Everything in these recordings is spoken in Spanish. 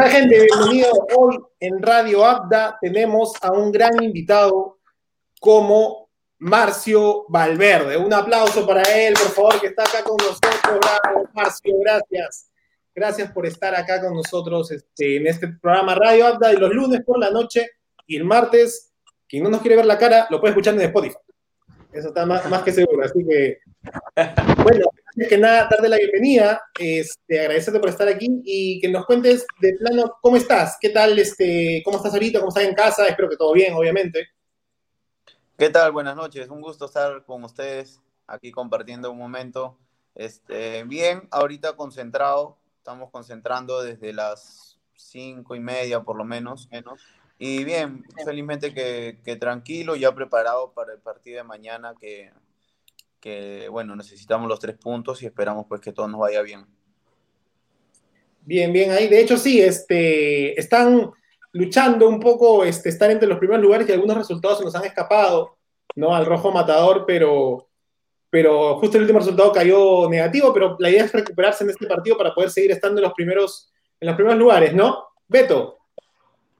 tal gente? Bienvenido. Hoy en Radio Abda tenemos a un gran invitado como Marcio Valverde. Un aplauso para él, por favor, que está acá con nosotros. Bravo, Marcio, gracias. Gracias por estar acá con nosotros este, en este programa Radio Abda de los lunes por la noche y el martes. Quien no nos quiere ver la cara, lo puede escuchar en Spotify. Eso está más, más que seguro. Así que, bueno, antes que nada, darte la bienvenida, este, agradecerte por estar aquí y que nos cuentes de plano cómo estás, qué tal, este, cómo estás ahorita, cómo estás en casa, espero que todo bien, obviamente. ¿Qué tal? Buenas noches, un gusto estar con ustedes aquí compartiendo un momento. Este, bien, ahorita concentrado, estamos concentrando desde las cinco y media por lo menos. menos. Y bien, felizmente que, que tranquilo, ya preparado para el partido de mañana que que bueno, necesitamos los tres puntos y esperamos pues que todo nos vaya bien. Bien, bien, ahí de hecho sí, este, están luchando un poco, este, estar entre los primeros lugares y algunos resultados se nos han escapado, ¿no? Al rojo matador, pero, pero justo el último resultado cayó negativo, pero la idea es recuperarse en este partido para poder seguir estando en los primeros, en los primeros lugares, ¿no? Beto,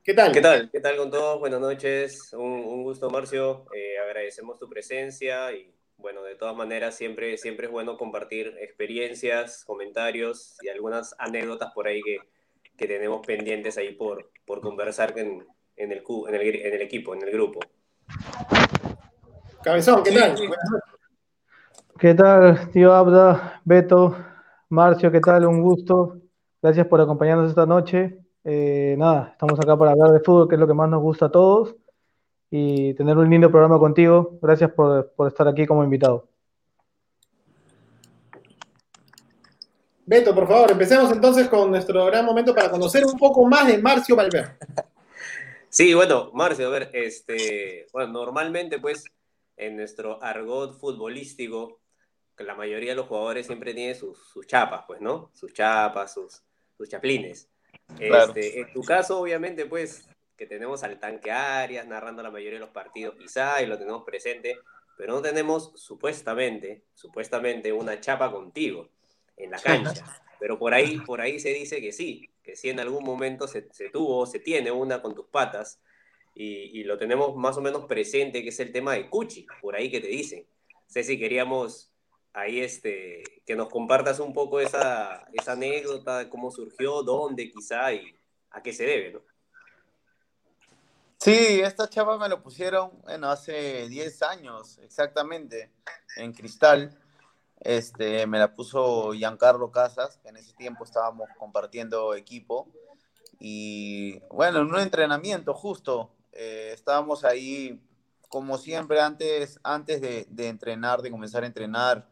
¿qué tal? ¿Qué tal? ¿Qué tal con todos? Buenas noches, un, un gusto, Marcio, eh, agradecemos tu presencia y bueno, de todas maneras, siempre, siempre es bueno compartir experiencias, comentarios y algunas anécdotas por ahí que, que tenemos pendientes ahí por, por conversar en, en, el, en, el, en el equipo, en el grupo. Cabezón, ¿qué tal? ¿Qué tal, tío Abda, Beto, Marcio, qué tal? Un gusto. Gracias por acompañarnos esta noche. Eh, nada, estamos acá para hablar de fútbol, que es lo que más nos gusta a todos y tener un lindo programa contigo. Gracias por, por estar aquí como invitado. Beto, por favor, empecemos entonces con nuestro gran momento para conocer un poco más de Marcio Valverde. Sí, bueno, Marcio, a ver, este, bueno, normalmente pues en nuestro argot futbolístico, que la mayoría de los jugadores siempre tienen sus, sus chapas, pues, ¿no? Sus chapas, sus, sus chaplines. Claro. Este, en tu caso, obviamente, pues, que tenemos al tanque Arias narrando la mayoría de los partidos quizá y lo tenemos presente, pero no tenemos supuestamente, supuestamente una chapa contigo en la cancha. Pero por ahí, por ahí se dice que sí, que sí en algún momento se, se tuvo, se tiene una con tus patas y, y, lo tenemos más o menos presente, que es el tema de Cuchi, por ahí que te dicen. Sé si queríamos ahí este, que nos compartas un poco esa, esa anécdota, cómo surgió, dónde quizá y a qué se debe, ¿no? Sí, esta chapa me lo pusieron, bueno, hace 10 años exactamente, en Cristal. Este, me la puso Giancarlo Casas, que en ese tiempo estábamos compartiendo equipo. Y bueno, en un entrenamiento justo, eh, estábamos ahí, como siempre, antes, antes de, de, entrenar, de comenzar a entrenar,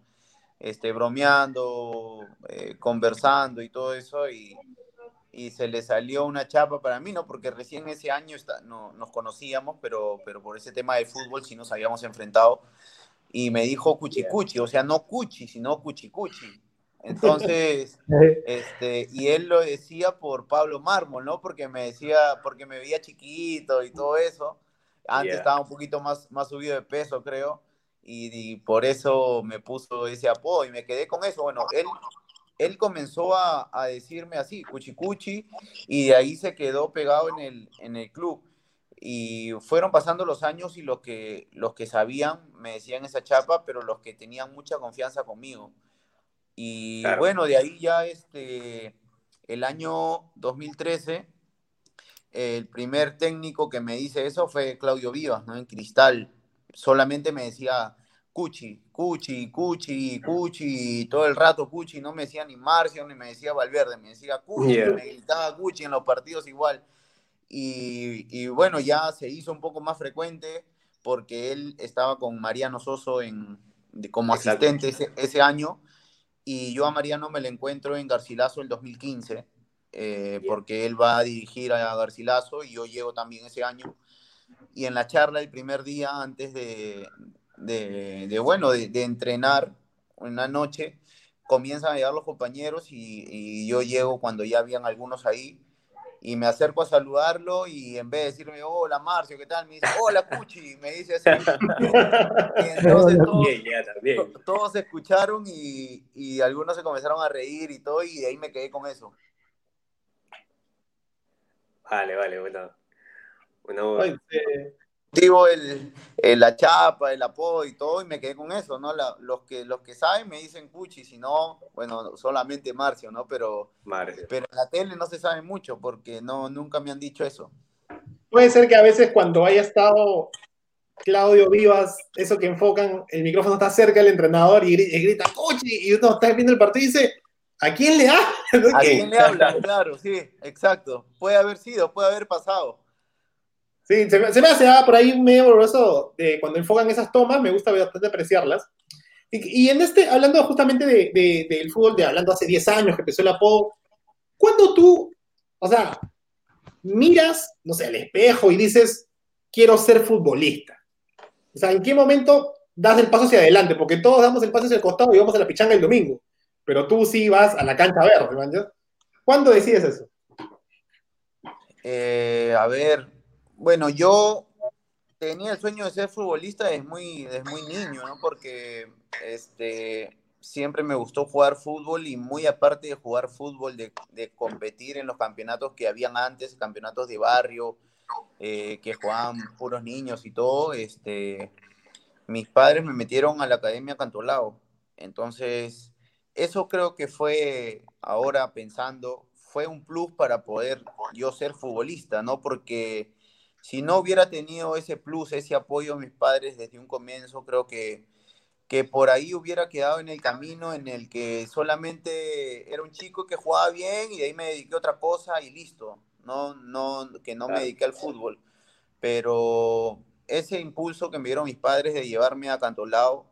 este, bromeando, eh, conversando y todo eso. Y, y se le salió una chapa para mí, ¿no? Porque recién ese año está, no, nos conocíamos, pero, pero por ese tema de fútbol sí nos habíamos enfrentado. Y me dijo cuchicuchi, o sea, no cuchi, sino cuchicuchi. Entonces, este, y él lo decía por Pablo Mármol, ¿no? Porque me decía, porque me veía chiquito y todo eso. Antes yeah. estaba un poquito más, más subido de peso, creo. Y, y, por eso me puso ese apodo y me quedé con eso. Bueno, él él comenzó a, a, decirme así, cuchi cuchi, y de ahí se quedó pegado en el, en el club. Y fueron pasando los años y los que, los que sabían me decían esa chapa, pero los que tenían mucha confianza conmigo. Y claro. bueno, de ahí ya este, el año 2013, el primer técnico que me dice eso fue Claudio Vivas, ¿no? En Cristal. Solamente me decía, Cuchi, Cuchi, Cuchi, Cuchi, todo el rato Cuchi, no me decía ni Marcio, ni me decía Valverde, me decía Cuchi, yeah. me gritaba Cuchi en los partidos igual. Y, y, bueno, ya se hizo un poco más frecuente porque él estaba con Mariano Soso en, de, como Exacto. asistente ese, ese, año y yo a Mariano me lo encuentro en Garcilaso el 2015 eh, porque él va a dirigir a Garcilaso y yo llego también ese año y en la charla el primer día antes de, de, de bueno, de, de, entrenar una noche, comienzan a llegar los compañeros y, y, yo llego cuando ya habían algunos ahí y me acerco a saludarlo y en vez de decirme, hola Marcio, ¿qué tal? Me dice, hola Cuchi, me dice así. y entonces todos, yeah, todos escucharon y, y, algunos se comenzaron a reír y todo y de ahí me quedé con eso. Vale, vale, bueno. Bueno el, el, la chapa, el apodo y todo, y me quedé con eso, ¿no? los, que, los que saben me dicen Cuchi, si no, bueno, solamente Marcio, ¿no? Pero, pero en la tele no se sabe mucho porque no, nunca me han dicho eso. Puede ser que a veces cuando haya estado Claudio Vivas, eso que enfocan, el micrófono está cerca del entrenador y grita, Cuchi, y uno está viendo el partido y dice, ¿a quién le habla? ¿A quién le habla? Claro, sí, exacto. Puede haber sido, puede haber pasado. Sí, se me, hace ah, por ahí medio borroso de cuando enfocan esas tomas, me gusta bastante apreciarlas. Y, en este, hablando justamente de, del fútbol, de hablando hace 10 años que empezó el apodo, ¿cuándo tú, o sea, miras, no sé, al espejo y dices, quiero ser futbolista? O sea, ¿en qué momento das el paso hacia adelante? Porque todos damos el paso hacia el costado y vamos a la pichanga el domingo, pero tú sí vas a la cancha verde, ¿verdad? ¿Cuándo decides eso? Eh, a ver, bueno, yo tenía el sueño de ser futbolista desde muy, desde muy niño, ¿no? Porque este, siempre me gustó jugar fútbol y muy aparte de jugar fútbol, de, competir en los campeonatos que habían antes, campeonatos de barrio, eh, que jugaban puros niños y todo, este, mis padres me metieron a la Academia Cantolao. Entonces, eso creo que fue, ahora pensando, fue un plus para poder yo ser futbolista, ¿no? Porque si no hubiera tenido ese plus, ese apoyo de mis padres desde un comienzo, creo que, que por ahí hubiera quedado en el camino en el que solamente era un chico que jugaba bien y de ahí me dediqué a otra cosa y listo, no, no, que no me dediqué al fútbol. Pero ese impulso que me dieron mis padres de llevarme a Cantolao,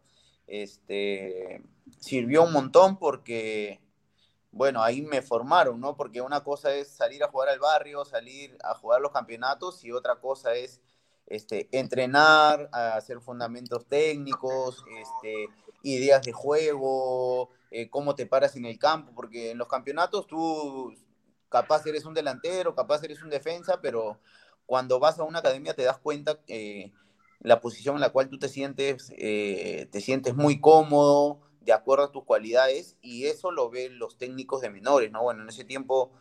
este, sirvió un montón porque bueno, ahí me formaron, ¿no? Porque una cosa es salir a jugar al barrio, salir a jugar los campeonatos y otra cosa es este, entrenar, hacer fundamentos técnicos, este, ideas de juego, eh, cómo te paras en el campo, porque en los campeonatos tú capaz eres un delantero, capaz eres un defensa, pero cuando vas a una academia te das cuenta que la posición en la cual tú te sientes, eh, te sientes muy cómodo, de acuerdo a tus cualidades y eso lo ven los técnicos de menores, ¿no? Bueno, en ese tiempo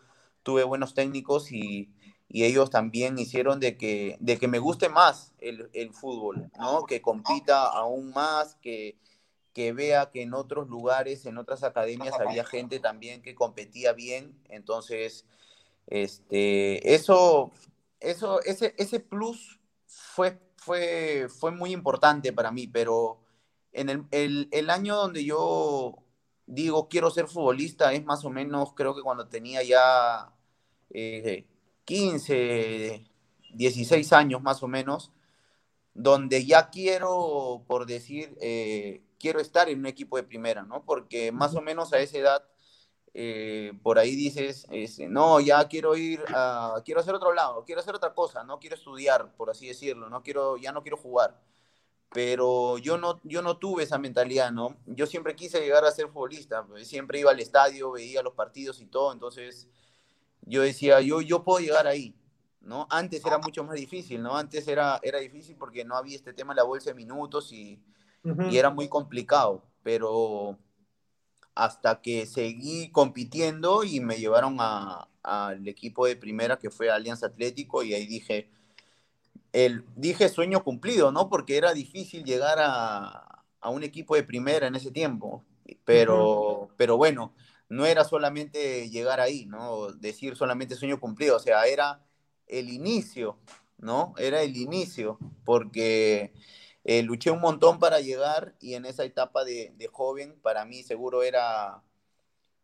tuve buenos técnicos y, ellos también hicieron de que, de que me guste más el, fútbol, ¿no? Que compita aún más, que, que vea que en otros lugares, en otras academias había gente también que competía bien, entonces, este, eso, eso, ese, ese plus fue, fue, fue muy importante para mí, pero en el, año donde yo digo quiero ser futbolista es más o menos, creo que cuando tenía ya 15, eh, 16 años más o menos, donde ya quiero, por decir, eh, quiero estar en un equipo de primera, ¿no? Porque más o menos a esa edad, eh, por ahí dices, este, no, ya quiero ir, a, quiero hacer otro lado, quiero hacer otra cosa, no quiero estudiar, por así decirlo, no quiero, ya no quiero jugar pero yo no, yo no tuve esa mentalidad, ¿no? Yo siempre quise llegar a ser futbolista, pues, siempre iba al estadio, veía los partidos y todo, entonces yo decía, yo, yo puedo llegar ahí, ¿no? Antes era mucho más difícil, ¿no? Antes era, era difícil porque no había este tema de la bolsa de minutos y, y era muy complicado, pero hasta que seguí compitiendo y me llevaron al equipo de primera que fue Alianza Atlético y ahí dije, el, dije sueño cumplido, ¿no? Porque era difícil llegar a, a un equipo de primera en ese tiempo, pero, pero bueno, no era solamente llegar ahí, ¿no? Decir solamente sueño cumplido, o sea, era el inicio, ¿no? Era el inicio, porque eh, luché un montón para llegar y en esa etapa de, de, joven, para mí seguro era,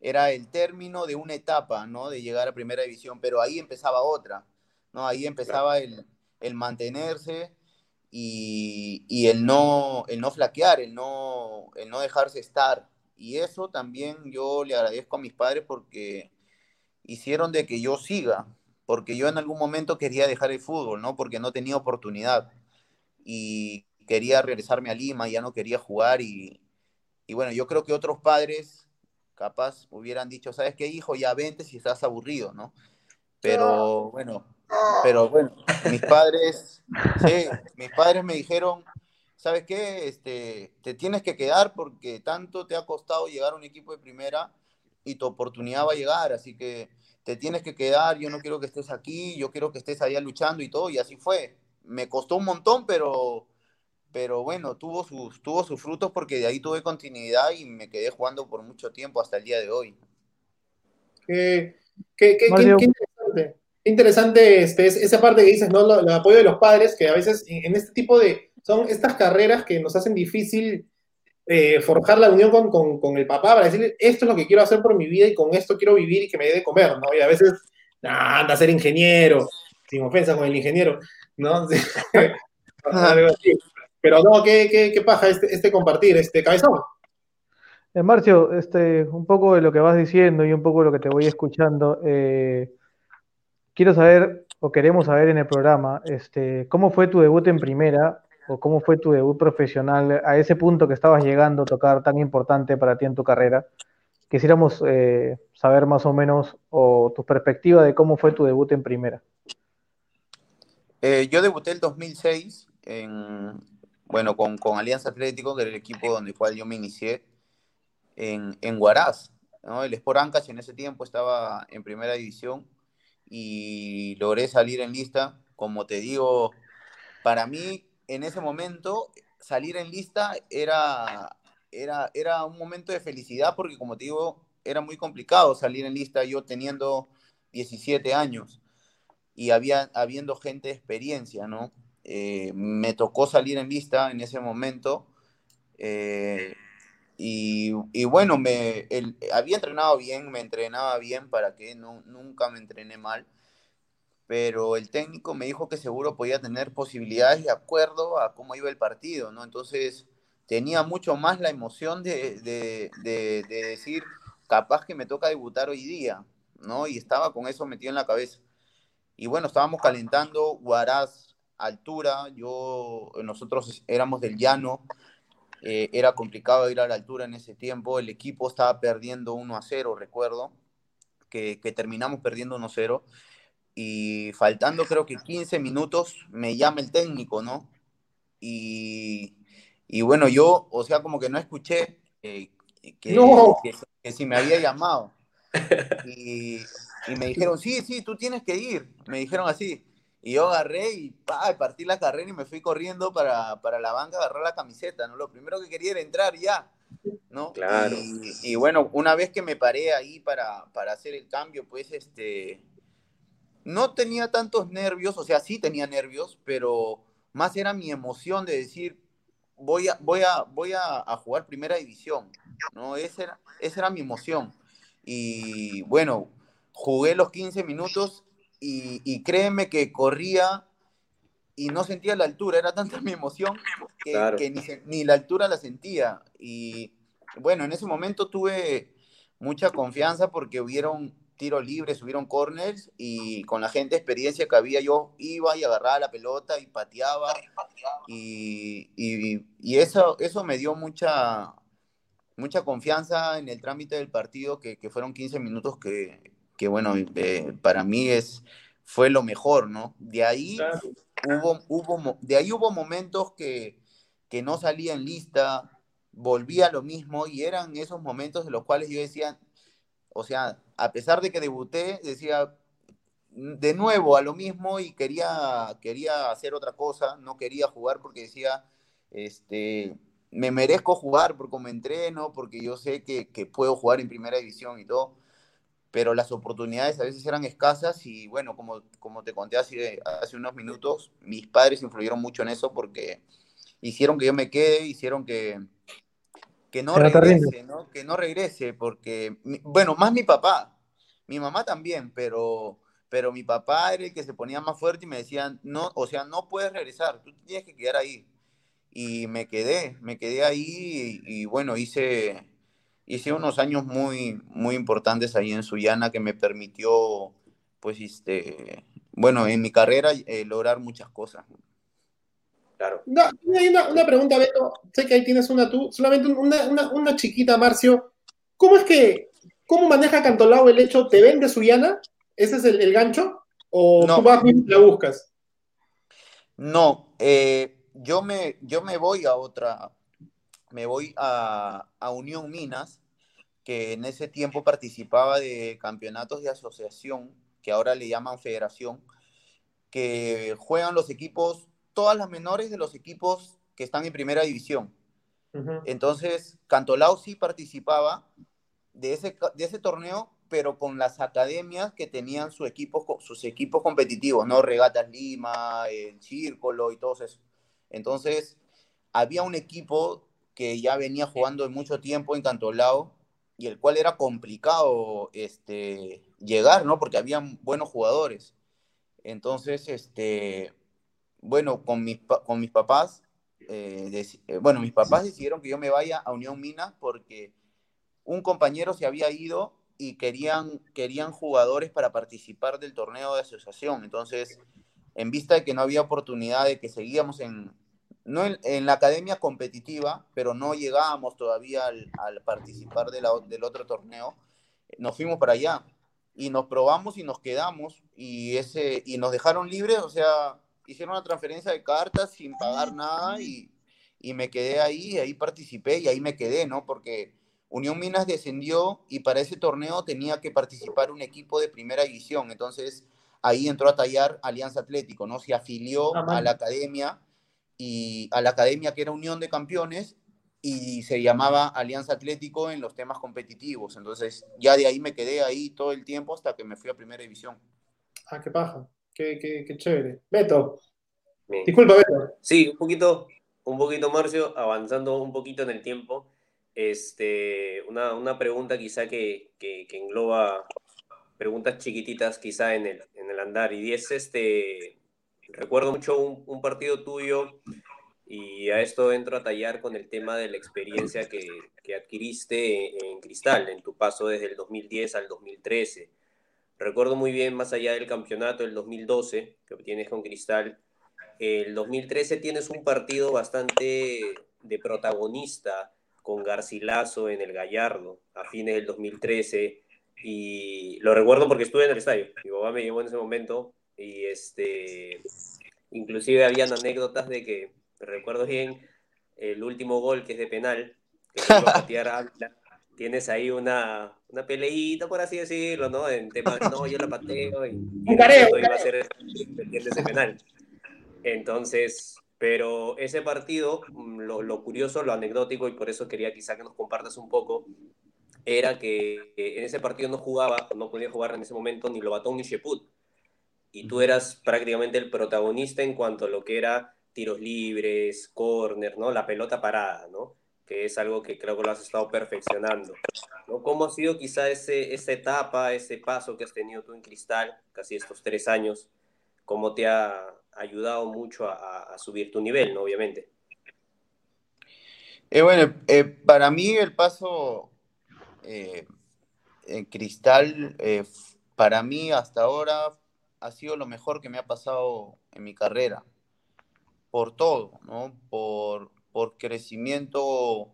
era el término de una etapa, ¿no? De llegar a primera división, pero ahí empezaba otra, ¿no? Ahí empezaba el, el mantenerse y, el, no, el no flaquear, el no, el no dejarse estar. Y eso también yo le agradezco a mis padres porque hicieron de que yo siga, porque yo en algún momento quería dejar el fútbol, ¿no? Porque no tenía oportunidad y quería regresarme a Lima, ya no quería jugar y, y bueno, yo creo que otros padres capaz hubieran dicho, ¿sabes qué, hijo? Ya vente si estás aburrido, ¿no? Pero bueno, pero bueno, mis padres, sí, mis padres me dijeron, ¿sabes qué? Este, te tienes que quedar porque tanto te ha costado llegar a un equipo de primera y tu oportunidad va a llegar, así que te tienes que quedar, yo no quiero que estés aquí, yo quiero que estés allá luchando y todo, y así fue. Me costó un montón, pero, pero bueno, tuvo sus, tuvo sus frutos porque de ahí tuve continuidad y me quedé jugando por mucho tiempo hasta el día de hoy. Qué, qué, qué, qué interesante. este, esa parte que dices, ¿no? El apoyo de los padres, que a veces en este tipo de, son estas carreras que nos hacen difícil eh, forjar la unión con, con, con, el papá para decirle, esto es lo que quiero hacer por mi vida y con esto quiero vivir y que me dé de comer, ¿no? Y a veces, nah, anda a ser ingeniero, sin ofensa con el ingeniero, ¿no? Pero no, ¿qué, qué, qué paja este, este, compartir, este cabezón? Eh, Marcio, este, un poco de lo que vas diciendo y un poco de lo que te voy escuchando, eh, quiero saber, o queremos saber en el programa, este, ¿cómo fue tu debut en primera o cómo fue tu debut profesional a ese punto que estabas llegando a tocar tan importante para ti en tu carrera. Quisiéramos eh, saber más o menos o tu perspectiva de cómo fue tu debut en primera. Eh, yo debuté el 2006 en, bueno, con, con, Alianza Atlético, que era el equipo donde cual yo me inicié, en, en Huaraz. ¿no? El Sport Ancash en ese tiempo estaba en primera división y logré salir en lista. Como te digo, para mí en ese momento salir en lista era, era, era un momento de felicidad porque, como te digo, era muy complicado salir en lista yo teniendo 17 años y había, habiendo gente de experiencia, ¿no? Eh, me tocó salir en lista en ese momento eh, y, bueno, me, había entrenado bien, me entrenaba bien para que no, nunca me entrené mal pero el técnico me dijo que seguro podía tener posibilidades de acuerdo a cómo iba el partido, ¿no? Entonces tenía mucho más la emoción de, de, de, decir, capaz que me toca debutar hoy día, ¿no? Y estaba con eso metido en la cabeza. Y bueno, estábamos calentando, Huaraz, altura, yo, nosotros éramos del llano, eh, era complicado ir a la altura en ese tiempo, el equipo estaba perdiendo 1 a 0, recuerdo, que, que terminamos perdiendo 1 a 0 y faltando creo que 15 minutos me llama el técnico, ¿no? Y, y bueno, yo, o sea, como que no escuché que, que, si me había llamado. Y, y, me dijeron, sí, sí, tú tienes que ir. Me dijeron así. Y yo agarré y pa, partí la carrera y me fui corriendo para, para la banca a agarrar la camiseta, ¿no? Lo primero que quería era entrar ya, ¿no? Claro. Y, y bueno, una vez que me paré ahí para, para hacer el cambio, pues este no tenía tantos nervios, o sea, sí tenía nervios, pero más era mi emoción de decir, voy a, voy a, voy a, jugar primera división, ¿no? Esa era, esa era mi emoción. Y bueno, jugué los 15 minutos y, créeme que corría y no sentía la altura, era tanta mi emoción que, ni, ni, la altura la sentía. Y bueno, en ese momento tuve mucha confianza porque hubieron tiro libre, subieron corners y con la gente experiencia que había yo iba y agarraba la pelota y pateaba y, y, eso, eso me dio mucha, mucha confianza en el trámite del partido que, que fueron 15 minutos que, que bueno, eh, para mí es, fue lo mejor, ¿no? De ahí, hubo, hubo, de ahí hubo momentos que, que no salía en lista, volvía a lo mismo y eran esos momentos de los cuales yo decía, o sea, a pesar de que debuté, decía de nuevo a lo mismo y quería, quería hacer otra cosa, no quería jugar porque decía, este, me merezco jugar por cómo entreno, porque yo sé que, que, puedo jugar en primera división y todo, pero las oportunidades a veces eran escasas y bueno, como, como te conté hace, hace unos minutos, mis padres influyeron mucho en eso porque hicieron que yo me quede, hicieron que, que no regrese, ¿no? Que no regrese, porque, bueno, más mi papá, mi mamá también, pero, pero mi papá era el que se ponía más fuerte y me decían, no, o sea, no puedes regresar, tú tienes que quedar ahí. Y me quedé, me quedé ahí y, bueno, hice, hice unos años muy, muy importantes ahí en Sullana que me permitió, pues, este, bueno, en mi carrera eh, lograr muchas cosas. Claro. No, hay una, pregunta, Beto. Sé que ahí tienes una tú. Solamente una, chiquita, Marcio. ¿Cómo es que, cómo maneja Cantolao el hecho? ¿Te vende Suyana? ¿Ese es el, gancho? ¿O tú vas y la buscas? No, eh, yo, me, yo me voy a otra, me voy a, Unión Minas, que en ese tiempo participaba de campeonatos de asociación, que ahora le llaman federación, que juegan los equipos, todas las menores de los equipos que están en primera división. Entonces, Cantolao sí participaba de ese, de ese torneo, pero con las academias que tenían su equipo, sus equipos competitivos, ¿no? Regatas Lima, el Círculo y todo eso. Entonces, había un equipo que ya venía jugando mucho tiempo en Cantolao y el cual era complicado este, llegar, ¿no? Porque habían buenos jugadores. Entonces, este, bueno, con mis, con mis papás, eh, eh, bueno, mis papás decidieron que yo me vaya a Unión Minas porque un compañero se había ido y querían, querían jugadores para participar del torneo de asociación. Entonces, en vista de que no había oportunidad de que seguíamos en, no en, la academia competitiva, pero no llegábamos todavía al, participar de del otro torneo, nos fuimos para allá y nos probamos y nos quedamos y, ese, y nos dejaron libres, o sea, hicieron una transferencia de cartas sin pagar nada y, y me quedé ahí, ahí participé y ahí me quedé, ¿no? Porque Unión Minas descendió y para ese torneo tenía que participar un equipo de primera división, entonces ahí entró a tallar Alianza Atlético, ¿no? Se afilió ah, a la academia y a la academia que era Unión de Campeones y se llamaba Alianza Atlético en los temas competitivos. Entonces ya de ahí me quedé ahí todo el tiempo hasta que me fui a Primera División. Ah, qué paja, qué, qué, chévere. Beto. Disculpa, Beto. Sí, un poquito, un poquito, Marcio, avanzando un poquito en el tiempo. Este, una, una pregunta quizá que, que, que, engloba preguntas chiquititas quizá en el, en el andar y es este, recuerdo mucho un, partido tuyo y a esto entro a tallar con el tema de la experiencia que, adquiriste en, Cristal, en tu paso desde el 2010 al 2013. Recuerdo muy bien, más allá del campeonato del 2012 que obtienes con Cristal, el 2013 tienes un partido bastante de protagonista con Garcilaso en el Gallardo a fines del 2013 y lo recuerdo porque estuve en el estadio. Mi papá me llevó en ese momento y este, inclusive habían anécdotas de que, recuerdo bien, el último gol que es de penal, que se a tienes ahí una, una peleita, por así decirlo, ¿no? En tema no, yo la pateo y, y careo, iba a ser ese penal. Entonces, pero ese partido, mm, lo, lo, curioso, lo anecdótico, y por eso quería quizá que nos compartas un poco, era que en ese partido no jugaba, no podía jugar en ese momento ni Lobatón ni Sheput y tú eras prácticamente el protagonista en cuanto a lo que era tiros libres, corner, ¿no? La pelota parada, ¿no? Que es algo que creo que lo has estado perfeccionando. ¿no? ¿Cómo ha sido quizá ese, esa etapa, ese paso que has tenido tú en Cristal, casi estos tres años? ¿Cómo te ha ayudado mucho a, subir tu nivel, ¿no? Obviamente. Eh, bueno, eh, para mí el paso eh, en Cristal, para mí hasta ahora ha sido lo mejor que me ha pasado en mi carrera. Por todo, ¿no? Por, por crecimiento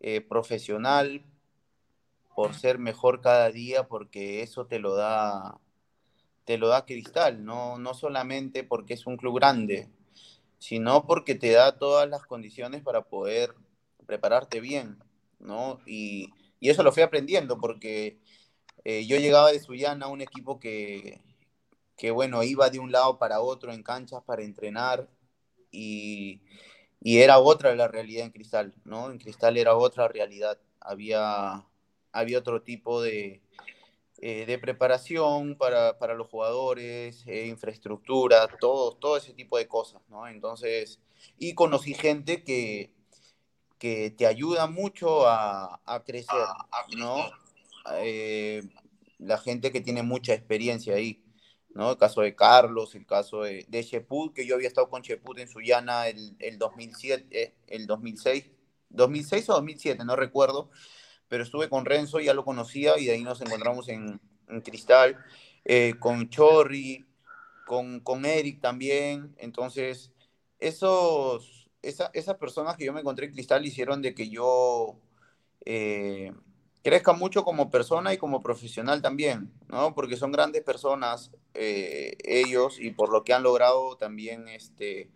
eh, profesional, por ser mejor cada día, porque eso te lo da, te lo da Cristal, ¿no? No solamente porque es un club grande, sino porque te da todas las condiciones para poder prepararte bien, ¿no? Y, eso lo fui aprendiendo porque eh, yo llegaba de Sullana, un equipo que, que bueno, iba de un lado para otro en canchas para entrenar y, era otra la realidad en Cristal, ¿no? En Cristal era otra realidad, había, había otro tipo de, eh, de preparación para, los jugadores, eh, infraestructura, todo, todo ese tipo de cosas, ¿no? Entonces, y conocí gente que, que te ayuda mucho a, crecer, ¿no? Eh, la gente que tiene mucha experiencia ahí. ¿No? El caso de Carlos, el caso de, de Sheput, que yo había estado con Sheput en Sullana el, el 2007, eh, el 2006, 2006 o 2007, no recuerdo, pero estuve con Renzo, ya lo conocía y de ahí nos encontramos en, Cristal, eh, con Chorri, con, con Eric también, entonces esos, esa, esas personas que yo me encontré en Cristal hicieron de que yo... Eh, crezca mucho como persona y como profesional también, ¿no? Porque son grandes personas eh, ellos y por lo que han logrado también este,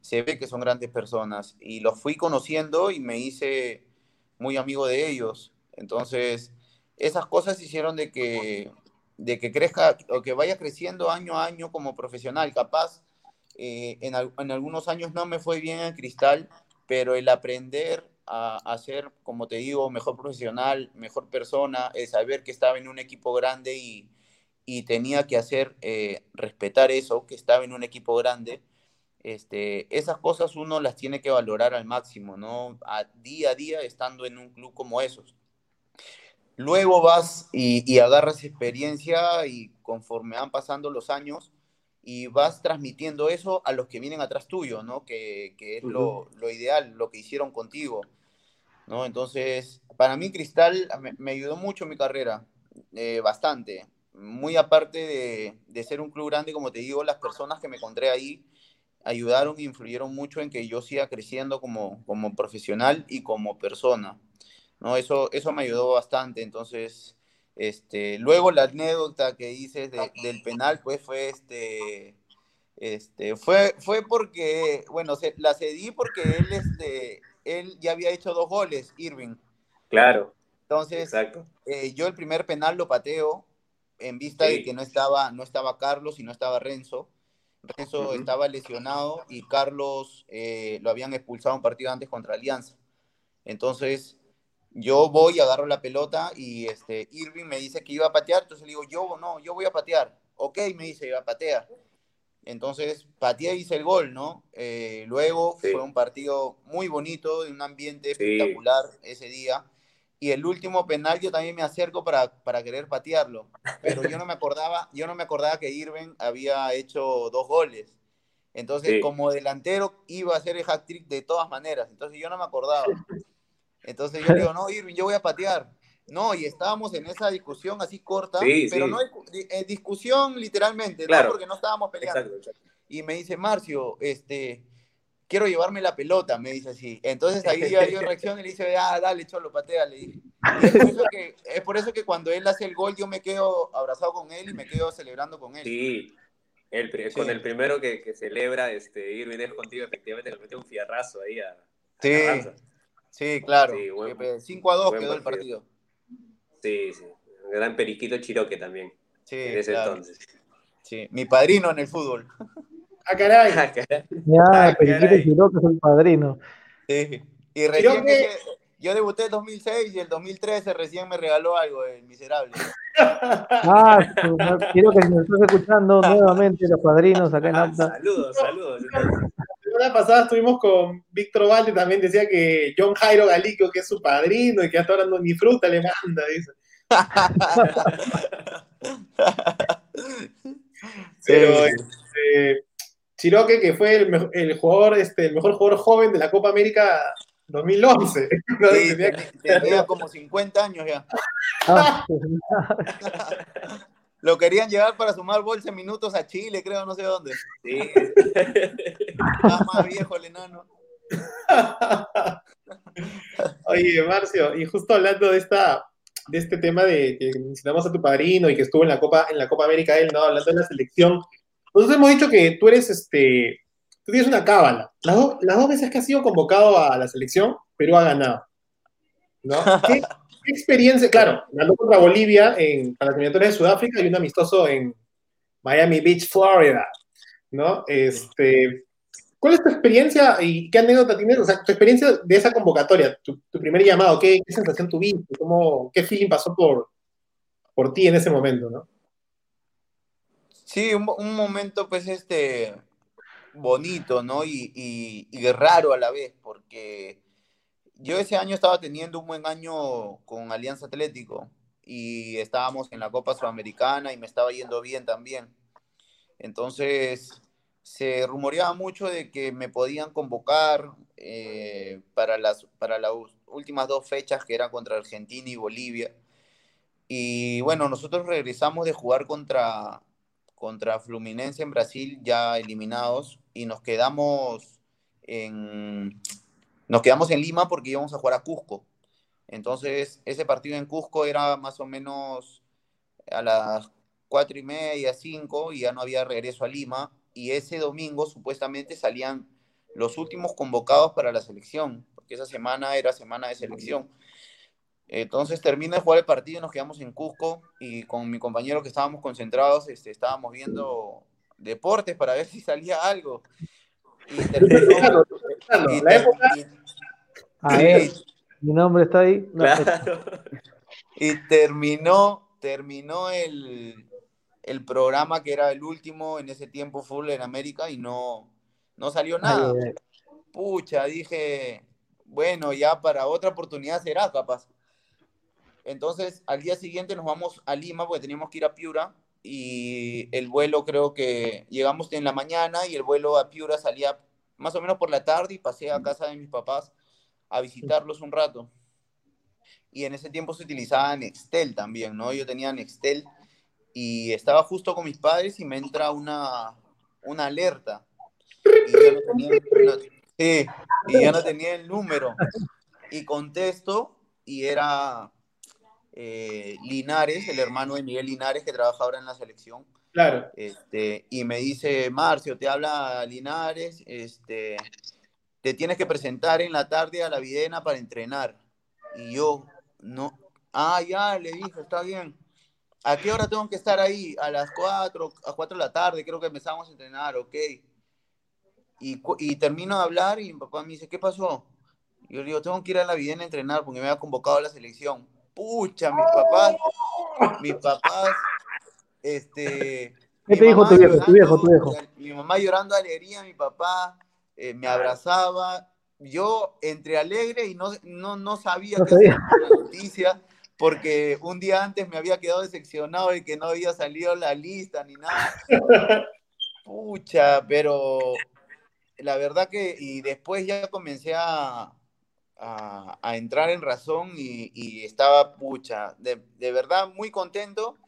se ve que son grandes personas y los fui conociendo y me hice muy amigo de ellos Entonces, esas cosas hicieron de que, de que crezca o que vaya creciendo año a año como profesional. Capaz, eh, en, en, algunos años no me fue bien en Cristal, pero el aprender a, a, ser, como te digo, mejor profesional, mejor persona, el saber que estaba en un equipo grande y, y tenía que hacer, eh, respetar eso, que estaba en un equipo grande, este, esas cosas uno las tiene que valorar al máximo, ¿no? A día a día estando en un club como esos. Luego vas y, y, agarras experiencia y conforme van pasando los años y vas transmitiendo eso a los que vienen atrás tuyo, ¿no? Que, que es uh -huh. lo, lo, ideal, lo que hicieron contigo, ¿no? Entonces, para mí Cristal me, ayudó mucho en mi carrera, eh, bastante. Muy aparte de, de, ser un club grande, como te digo, las personas que me encontré ahí ayudaron e influyeron mucho en que yo siga creciendo como, como profesional y como persona. ¿no? Eso, eso me ayudó bastante. Entonces, este, luego la anécdota que dices de, del penal, pues fue este, este, fue, fue porque, bueno, se, la cedí porque él, este, él ya había hecho dos goles, Irving. Claro. Entonces, eh, yo el primer penal lo pateo en vista sí. de que no estaba, no estaba Carlos y no estaba Renzo. Renzo uh -huh. estaba lesionado y Carlos eh, lo habían expulsado un partido antes contra Alianza. Entonces, yo voy, agarro la pelota y este, Irving me dice que iba a patear, entonces le digo, yo no, yo voy a patear. Ok, me dice, iba a patear. Entonces, pateé y hice el gol, ¿no? Eh, luego sí. fue un partido muy bonito, de un ambiente sí. espectacular ese día. Y el último penal yo también me acerco para, para querer patearlo, pero yo no me acordaba, yo no me acordaba que Irving había hecho dos goles. Entonces, sí. como delantero iba a hacer el hat trick de todas maneras, entonces yo no me acordaba. Entonces yo digo, no, Irving, yo voy a patear. No, y estábamos en esa discusión así corta, sí, pero sí. no eh, discusión literalmente, claro. ¿no? porque no estábamos peleando. Exacto, exacto. Y me dice, Marcio, este, quiero llevarme la pelota, me dice así. Entonces ahí yo, yo reacciono y le dice, ah, dale, cholo, patea, le dije. Y es, por eso que, es por eso que cuando él hace el gol yo me quedo abrazado con él y me quedo celebrando con él. Sí, el, sí. con el primero que, que, celebra este, Irving es contigo, efectivamente, le mete un fierrazo ahí a, sí. a Sí, claro. Sí, buen, 5 a 2 quedó el partido. Sí, sí. Gran periquito Chiroque también. Sí, en ese claro. entonces. Sí, mi padrino en el fútbol. ¡Ah, caray! Ah, caray. Ya, ah, periquito Chiroque es el padrino. Sí. Y recién que... yo debuté en 2006 y el 2013 recién me regaló algo, el miserable. Ah, quiero que nos estás escuchando nuevamente los padrinos acá en Apta. Saludos, saludos. Semana pasada estuvimos con Víctor Valde, también decía que John Jairo Galico, que es su padrino y que hasta ahora no, ni fruta le manda, dice. Pero este, Chiroque, que fue el, el, jugador, este, el mejor jugador joven de la Copa América 2011. Sí, tenía, tenía como 50 años ya. Lo querían llevar para sumar bolsa minutos a Chile, creo, no sé dónde. Sí. Está más viejo el enano. Oye, Marcio, y justo hablando de esta de este tema de que mencionamos a tu padrino y que estuvo en la Copa en la Copa América él, ¿no? Hablando de la selección. Nosotros hemos dicho que tú eres este tú tienes una cábala. Las, do, las dos veces que has sido convocado a la selección, Perú ha ganado. ¿No? ¿Qué, ¿Qué experiencia? Claro, ganó contra Bolivia en para la eliminatoria de Sudáfrica y un amistoso en Miami Beach, Florida, ¿no? Este, ¿Cuál es tu experiencia y qué anécdota tienes? O sea, tu experiencia de esa convocatoria, tu, primer llamado, ¿qué, ¿qué, sensación tuviste? ¿Cómo, ¿Qué feeling pasó por, por ti en ese momento, no? Sí, un, un momento, pues, este, bonito, ¿no? Y, y, y raro a la vez, porque yo ese año estaba teniendo un buen año con Alianza Atlético y estábamos en la Copa Sudamericana y me estaba yendo bien también. Entonces se rumoreaba mucho de que me podían convocar eh, para, las, para las últimas dos fechas que eran contra Argentina y Bolivia. Y bueno, nosotros regresamos de jugar contra, contra Fluminense en Brasil ya eliminados y nos quedamos en, nos quedamos en Lima porque íbamos a jugar a Cusco. Entonces, ese partido en Cusco era más o menos a las cuatro y media, cinco, y ya no había regreso a Lima. Y ese domingo supuestamente salían los últimos convocados para la selección, porque esa semana era semana de selección. Entonces termina de jugar el partido, nos quedamos en Cusco y con mi compañero que estábamos concentrados, este, estábamos viendo deportes para ver si salía algo. Y terminó, y, La época- y- A mi nombre está ahí. No, Claro. y terminó, terminó el, el programa que era el último en ese tiempo full en América y no, no salió nada. ay, Pucha, dije, bueno, ya para otra oportunidad será capaz. Entonces, al día siguiente nos vamos a Lima porque teníamos que ir a Piura y el vuelo creo que llegamos en la mañana y el vuelo a Piura salía más o menos por la tarde y pasé a casa de mis papás a visitarlos un rato. Y en ese tiempo se utilizaba Nextel también, ¿no? Yo tenía Nextel y estaba justo con mis padres y me entra una, una alerta. Y yo no tenía, no- sí, y yo no tenía el número. Y contesto y era eh, Linares, el hermano de Miguel Linares que trabaja ahora en la selección. Claro. Este, y me dice, Marcio, te habla Linares, este, te tienes que presentar en la tarde a la Videna para entrenar. Y yo, no, ah, ya, le dije, está bien. ¿A qué hora tengo que estar ahí? A las 4, a 4 de la tarde, creo que empezamos a entrenar, ok. Y, y termino de hablar y mi papá me dice, ¿qué pasó? Yo le digo, tengo que ir a la Videna a entrenar porque me había convocado a la selección. Pucha, mis papás, mis papás, este... ¿Qué te dijo tu viejo, tu viejo, tu llorando, viejo? Mi mamá llorando de alegría, mi papá eh, me abrazaba. Yo entre alegre y no, no, no sabía No con la noticia, porque un día antes me había quedado decepcionado de que no había salido la lista ni nada. Pucha, pero la verdad que, y después ya comencé a, a, a entrar en razón y, y estaba, pucha, de, de verdad muy contento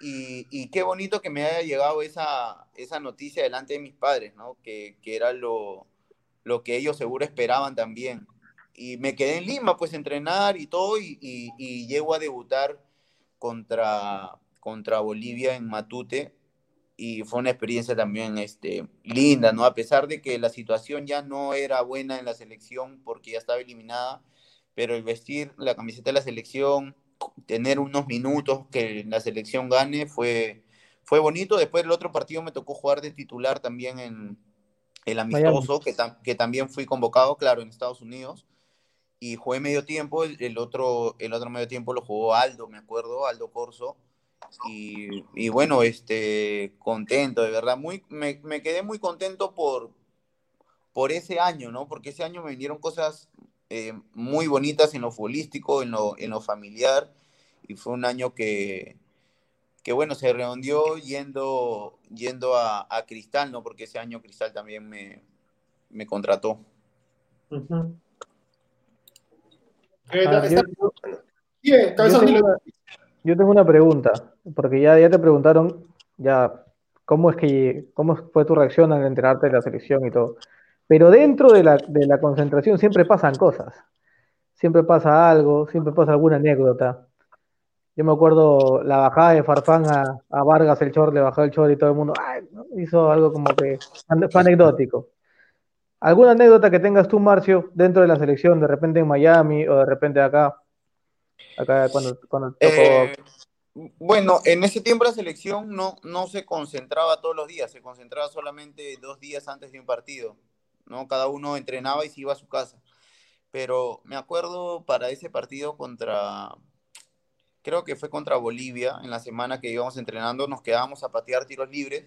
y, y qué bonito que me haya llegado esa, esa noticia delante de mis padres, ¿no? Que, que era lo, lo que ellos seguro esperaban también. Y me quedé en Lima, pues, entrenar y todo, y, y, llego a debutar contra, contra Bolivia en Matute, y fue una experiencia también este, linda, ¿no? A pesar de que la situación ya no era buena en la selección porque ya estaba eliminada, pero el vestir la camiseta de la selección, tener unos minutos que la selección gane fue, fue bonito. Después el otro partido me tocó jugar de titular también en el amistoso, que, tam- que también fui convocado, claro, en Estados Unidos. Y jugué medio tiempo, el, el otro, el otro medio tiempo lo jugó Aldo, me acuerdo, Aldo Corso. Y, y bueno, este, contento, de verdad, muy, me, me quedé muy contento por, por ese año, ¿no? Porque ese año me vinieron cosas eh, muy bonitas en lo futbolístico, en lo, en lo familiar, y fue un año que, que bueno, se redondeó yendo, yendo a, a Cristal, ¿no? Porque ese año Cristal también me, me contrató. Eh, Ah, está- yo- tengo, yo tengo una pregunta, porque ya, ya te preguntaron ya cómo es que cómo fue tu reacción al enterarte de la selección y todo. Pero dentro de la, de la concentración siempre pasan cosas. Siempre pasa algo, siempre pasa alguna anécdota. Yo me acuerdo la bajada de Farfán a, a Vargas el Chor, le bajó el Chor y todo el mundo hizo algo como que fue anecdótico. ¿Alguna anécdota que tengas tú, Marcio, dentro de la selección, de repente en Miami o de repente acá? Acá cuando, cuando tocó. Eh, bueno, en ese tiempo la selección no, no se concentraba todos los días, se concentraba solamente dos días antes de un partido, ¿no? Cada uno entrenaba y se iba a su casa. Pero me acuerdo para ese partido contra, creo que fue contra Bolivia, en la semana que íbamos entrenando, nos quedábamos a patear tiros libres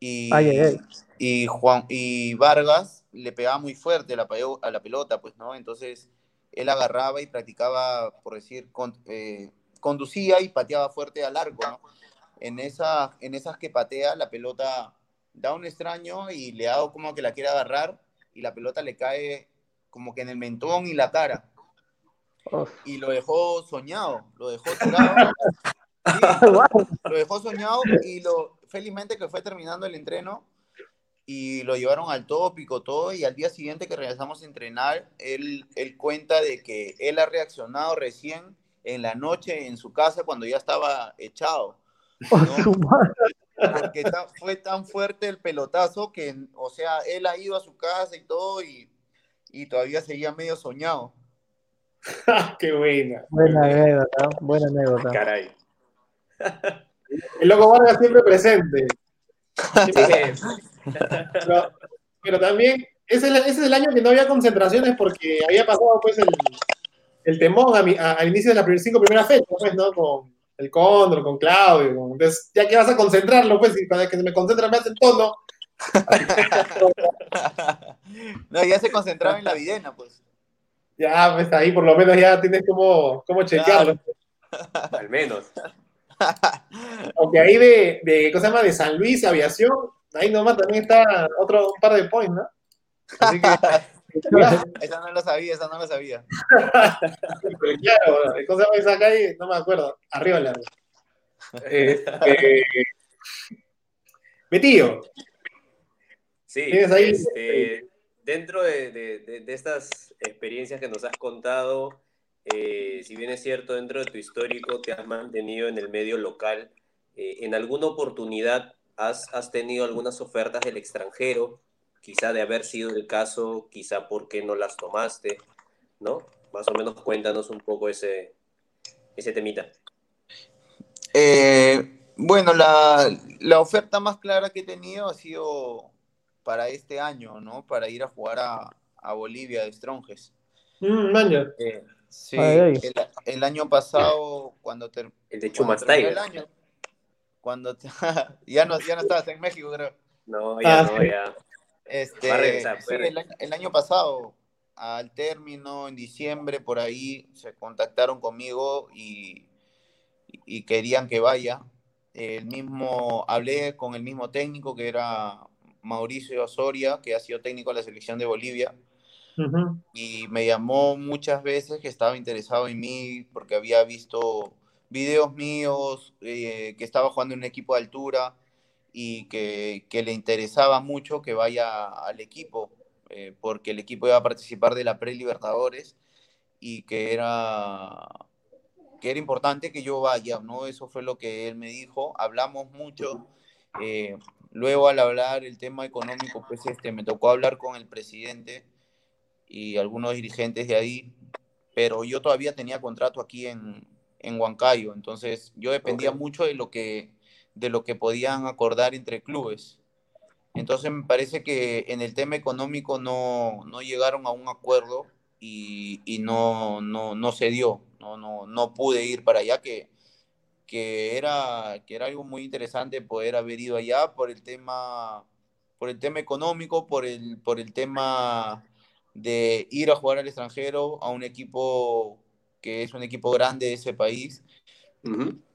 y, Ay, ay, ay. y Juan y Vargas le pegaba muy fuerte la, a la pelota, pues, ¿no? Entonces él agarraba y practicaba, por decir, con- eh, conducía y pateaba fuerte al arco, ¿no? En, esa, en esas que patea, la pelota da un extraño y le hago como que la quiere agarrar y la pelota le cae como que en el mentón y la cara. Uf. Y lo dejó soñado, lo dejó tirado. Sí, lo dejó soñado y lo, felizmente que fue terminando el entreno y lo llevaron al tópico, todo, y al día siguiente que regresamos a entrenar, él, él cuenta de que él ha reaccionado recién en la noche en su casa cuando ya estaba echado, Oh, ¿no? porque fue tan fuerte el pelotazo que, o sea, él ha ido a su casa y todo y, y todavía seguía medio soñado. Qué buena. Buena anécdota, buena anécdota. Caray. El loco Vargas siempre presente. Sí, Pero, pero también, ese es, el, ese es el año que no había concentraciones porque había pasado pues el, el temón a mi- a- al inicio de las cinco primeras fechas, pues, ¿no? Con el Cóndor, con Claudio. con- entonces, ya que vas a concentrarlo, pues, y vez que me concentra me hace el tono. no, ya se concentraba en la videna, pues. Ya, pues ahí por lo menos ya tienes como, como chequearlo. al menos. Aunque ahí de, de, ¿cómo se llama? De San Luis, aviación, ahí nomás también está otro un par de points, ¿no? Así que, Esa no lo sabía, esa no lo sabía. pero claro, ¿cómo se llama esa calle? No me acuerdo. Arriba la. Este, Betío, Sí, Tienes ahí- este, dentro de, estas experiencias que nos has contado, eh, si bien es cierto, dentro de tu histórico te has mantenido en el medio local, eh, ¿en alguna oportunidad has, tenido algunas ofertas del extranjero? Quizá de haber sido el caso, quizá porque no las tomaste, ¿no? Más o menos cuéntanos un poco ese, ese temita. Eh, bueno, la, la oferta más clara que he tenido ha sido para este año, ¿no? Para ir a jugar a, a Bolivia de Stronges. mm. Eh, sí, Ay, ay. El, el año pasado, cuando, ter- El de cuando Chumas terminó Tiger. el año, cuando te- ya, no, ya no estabas en México, creo. No, ya Ah, no, ya. Este, regresar, sí, el, año- el año pasado, al término, en diciembre, por ahí, se contactaron conmigo y, y querían que vaya. El mismo, hablé con el mismo técnico que era Mauricio Osoria, que ha sido técnico de la selección de Bolivia, y me llamó muchas veces que estaba interesado en mí porque había visto videos míos, eh, que estaba jugando en un equipo de altura y que, que le interesaba mucho que vaya al equipo, eh, porque el equipo iba a participar de la Pre-Libertadores y que era, que era importante que yo vaya, ¿no? Eso fue lo que él me dijo. Hablamos mucho. eh, luego al hablar el tema económico, pues este, me tocó hablar con el presidente y algunos dirigentes de ahí, pero yo todavía tenía contrato aquí en, en Huancayo, entonces yo dependía mucho de lo que de lo que podían acordar entre clubes. Entonces me parece que en el tema económico no, no llegaron a un acuerdo y, y no, no, no se dio, no, no, no pude ir para allá, que, que, era, que era algo muy interesante poder haber ido allá por el tema, por el tema económico, por el, por el tema de ir a jugar al extranjero a un equipo que es un equipo grande de ese país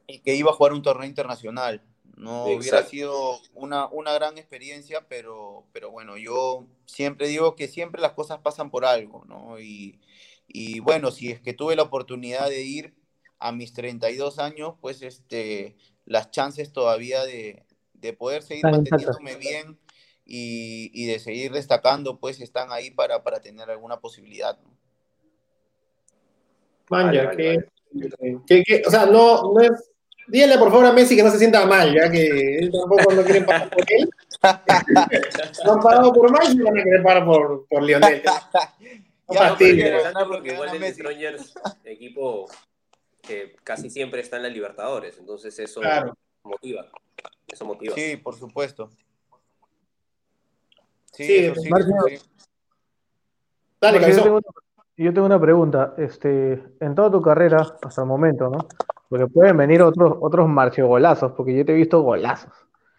y que iba a jugar un torneo internacional. No hubiera sido una, una gran experiencia, pero, pero bueno, yo siempre digo que siempre las cosas pasan por algo, ¿no? Y, y bueno, si es que tuve la oportunidad de ir a mis 32 años, pues este, las chances todavía de, de poder seguir intactas. manteniéndome bien y, y de seguir destacando, pues están ahí para, para tener alguna posibilidad, ¿no? Manja, Vale, que, vale, que- que- o sea, no, no es. Dígale por favor a Messi que no se sienta mal, ya que él tampoco no quiere pagar por él. no han pagado por Messi y van a querer pagar por, por Lionel. No Ya, Interesante porque porque igual el Messi. Strongers, equipo que casi siempre está en la Libertadores, entonces eso Claro. motiva. Eso motiva. Sí, por supuesto. Sí, Sí, eso sí, Marcio. eso sí. Dale, yo, tengo, yo tengo una pregunta. Este, en toda tu carrera, hasta el momento, ¿no? Porque pueden venir otros, otros Marcio golazos, porque yo te he visto golazos.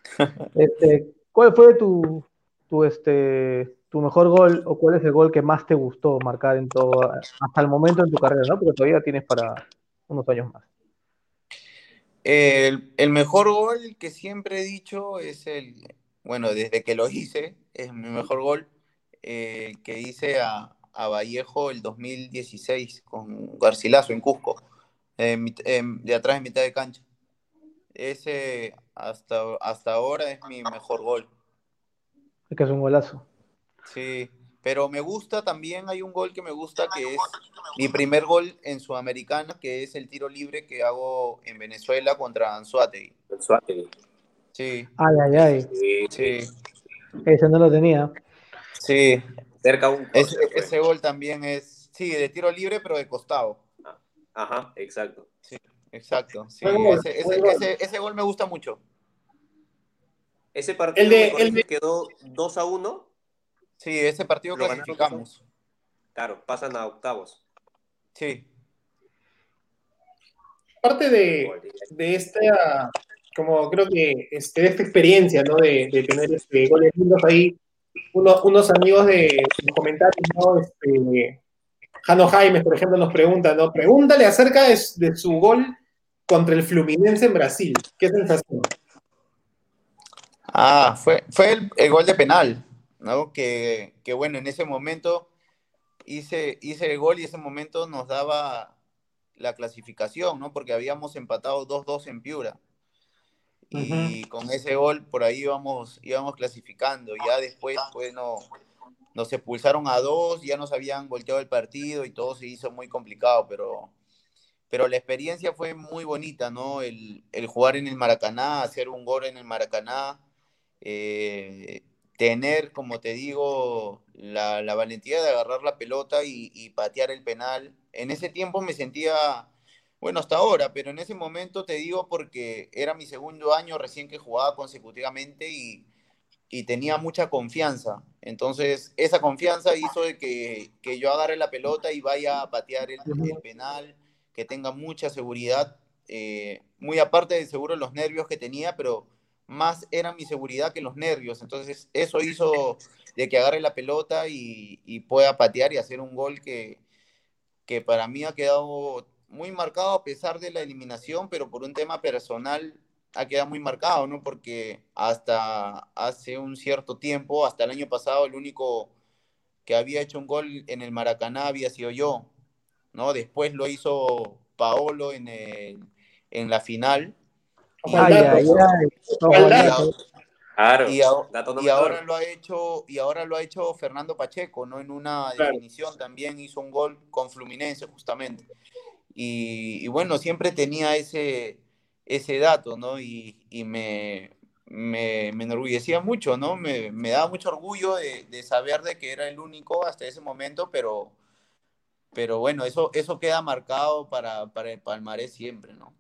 Este, ¿cuál fue tu, tu, este, tu mejor gol o cuál es el gol que más te gustó marcar en todo, hasta el momento en tu carrera, ¿no? Porque todavía tienes para unos años más. El, el mejor gol que siempre he dicho es el, bueno, desde que lo hice, es mi mejor gol, eh, que hice a, a Vallejo el 2016 con Garcilaso en Cusco, de atrás en mitad de cancha. Ese hasta, hasta ahora es mi mejor gol. Es que es un golazo. Sí, pero me gusta también, hay un gol que me gusta que es mi primer gol en Sudamericana, que es el tiro libre que hago en Venezuela contra Anzuategui. Suárez. Sí, Ay, ay, ay. Sí, sí, Ese no lo tenía. sí. Cerca un Ese, pues. ese gol también es, Sí, de tiro libre, pero de costado. Ajá, exacto. Sí, exacto. Sí, ese, ese- gol. ese- ese gol me gusta mucho. Ese partido El de- me corriges, el de- quedó 2 a 1. Sí, ese partido Lo ganaron clasificamos. Claro, pasan a octavos. Sí. Parte de, de esta, como creo que este, de esta experiencia, ¿no? De, de tener este, goles lindos ahí, uno- unos amigos de los comentarios, ¿no? Este, Jano Jaimes, por ejemplo, nos pregunta, ¿no? Pregúntale acerca de, su- de su gol contra el Fluminense en Brasil. ¿Qué sensación? Ah, fue, fue el, el gol de penal, ¿no? Que, que bueno, en ese momento hice, hice el gol y ese momento nos daba la clasificación, ¿no? Porque habíamos empatado 2-2 en Piura. Y con ese gol por ahí íbamos, íbamos clasificando. Ya después, pues, no, nos expulsaron a dos, ya nos habían volteado el partido y todo se hizo muy complicado, pero, pero la experiencia fue muy bonita, ¿no? El, el jugar en el Maracaná, hacer un gol en el Maracaná, eh, tener, como te digo, la, la valentía de agarrar la pelota y, y patear el penal. En ese tiempo me sentía, bueno, hasta ahora, pero en ese momento te digo porque era mi segundo año recién que jugaba consecutivamente y, y tenía mucha confianza. Entonces, esa confianza hizo de que, que yo agarre la pelota y vaya a patear el, el penal, que tenga mucha seguridad, eh, muy aparte de seguro los nervios que tenía, pero más era mi seguridad que los nervios. Entonces, eso hizo de que agarre la pelota y, pueda patear y hacer un gol que, que para mí ha quedado muy marcado a pesar de la eliminación, pero por un tema personal ha quedado muy marcado, ¿no? Porque hasta hace un cierto tiempo, hasta el año pasado, el único que había hecho un gol en el Maracaná había sido yo, ¿no? Después lo hizo Paolo en, en la final. Y, Ay, Ay, ay. Claro. ahora lo ha hecho y ahora lo ha hecho Fernando Pacheco, ¿no? En una Claro. definición también hizo un gol con Fluminense justamente. Y, y bueno, siempre tenía ese, ese dato, ¿no? Y, y me, me, me enorgullecía mucho, ¿no? Me, me daba mucho orgullo de, de saber de que era el único hasta ese momento, pero, pero bueno, eso, eso queda marcado para, para el palmarés siempre, ¿no?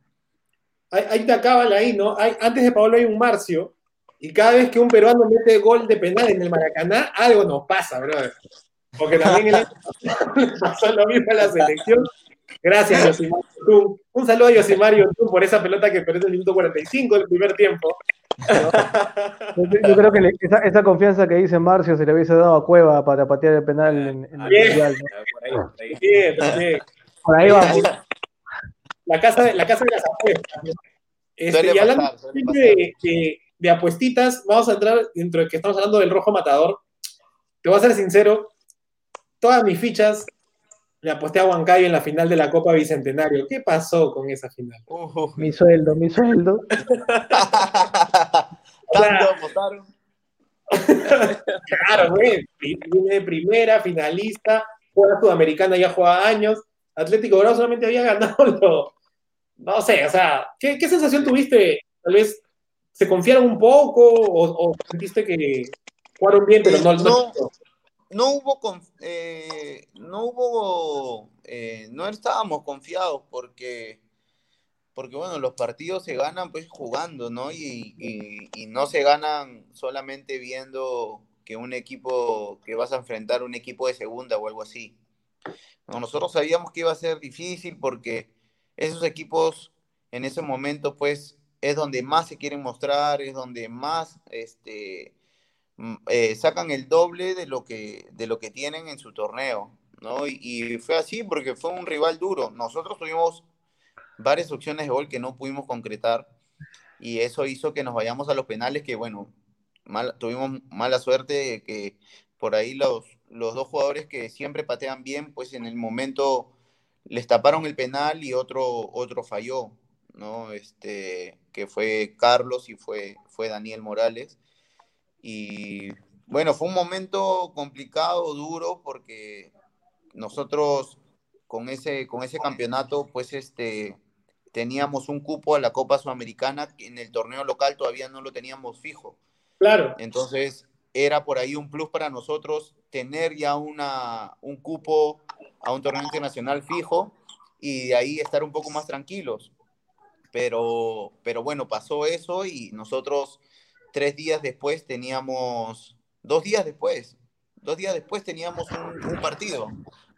Ahí, ahí te acaban ahí, ¿no? Hay- antes de Pablo hay un Marcio, y cada vez que un peruano mete gol de penal en el Maracaná, algo nos pasa, brother. Porque también le pasó lo mismo a la selección. Gracias, Yosimario Yotun. Un saludo a Yosimario Yotun por esa pelota que perdió en el minuto 45 del primer tiempo. Yo, yo creo que le- esa, esa confianza que dice Marcio se le hubiese dado a Cueva para patear el penal en, en el. Mundial. ¿no? Por ahí, por ahí. Bien, bien. Por ahí vamos. La casa de, la casa de las apuestas. Este, y hablando pasar, de, de- de apuestitas, vamos a entrar dentro de que estamos hablando del rojo matador. Te voy a ser sincero, todas mis fichas le aposté a Huancayo en la final de la Copa Bicentenario. ¿Qué pasó con esa final? Uh, Mi sueldo, mi sueldo. Tanto votaron. Claro, güey. Viene de primera, finalista, juega sudamericana, ya juega años. Atlético Bravo solamente había ganado lo. No sé, o sea, ¿qué, qué sensación tuviste? Tal vez se confiaron un poco o, o sentiste que jugaron bien, pero no, no, No. no hubo, eh, no hubo, eh, no estábamos confiados porque, porque bueno, los partidos se ganan pues jugando, ¿no? Y, y- y no se ganan solamente viendo que un equipo, que vas a enfrentar un equipo de segunda o algo así. No, nosotros sabíamos que iba a ser difícil porque esos equipos en ese momento pues es donde más se quieren mostrar, es donde más, este, mm, eh, sacan el doble de lo que, de lo que tienen en su torneo, ¿no? Y, fue así porque fue un rival duro. Nosotros tuvimos varias opciones de gol que no pudimos concretar y eso hizo que nos vayamos a los penales que, bueno, mal- tuvimos mala suerte que por ahí los, los dos jugadores que siempre patean bien, pues en el momento les taparon el penal y otro, otro falló, ¿no? Este, que fue Carlos y fue, fue Daniel Morales. Y bueno, fue un momento complicado, duro, porque nosotros con ese, con ese campeonato, pues este, teníamos un cupo a la Copa Sudamericana, que en el torneo local todavía no lo teníamos fijo. Claro, Entonces, era por ahí un plus para nosotros tener ya una, un cupo a un torneo internacional fijo y de ahí estar un poco más tranquilos. Pero, pero bueno, pasó eso y nosotros tres días después teníamos, dos días después, dos días después teníamos un, partido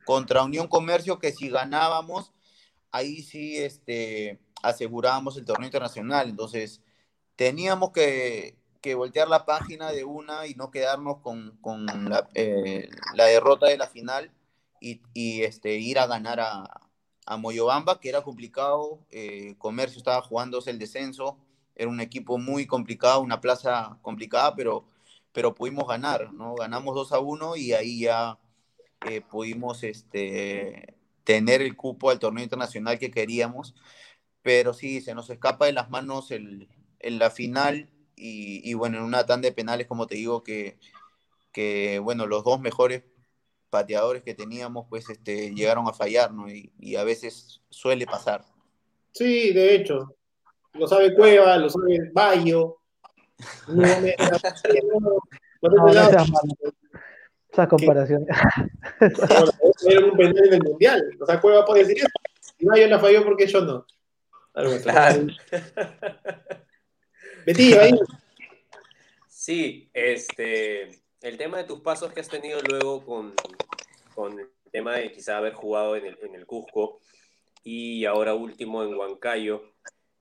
contra Unión Comercio que si ganábamos, ahí sí este, asegurábamos el torneo internacional. Entonces, teníamos que, que voltear la página de una y no quedarnos con, con la, eh, la, derrota de la final y, este, ir a ganar a, a Moyobamba, que era complicado. Eh, Comercio estaba jugándose el descenso. Era un equipo muy complicado, una plaza complicada, pero, pero pudimos ganar, ¿no? Ganamos 2 a 1 y ahí ya eh, pudimos este, tener el cupo al torneo internacional que queríamos. Pero sí, se nos escapa de las manos el, en la final y, y, bueno, en una tanda de penales, como te digo, que, que bueno, los dos mejores pateadores que teníamos, pues este, llegaron a fallar, ¿no? Y, y a veces suele pasar. Sí, de hecho. Lo sabe Cueva, lo sabe Bayo. No, me, Esa comparación. Era un penal en el mundial. O sea, Cueva puede decir eso. Y Bayo la falló porque yo no. Algo claro. Betty, ahí. Sí, este el tema de tus pasos que has tenido luego con, con el tema de quizá haber jugado en el, en el Cusco y ahora último en Huancayo,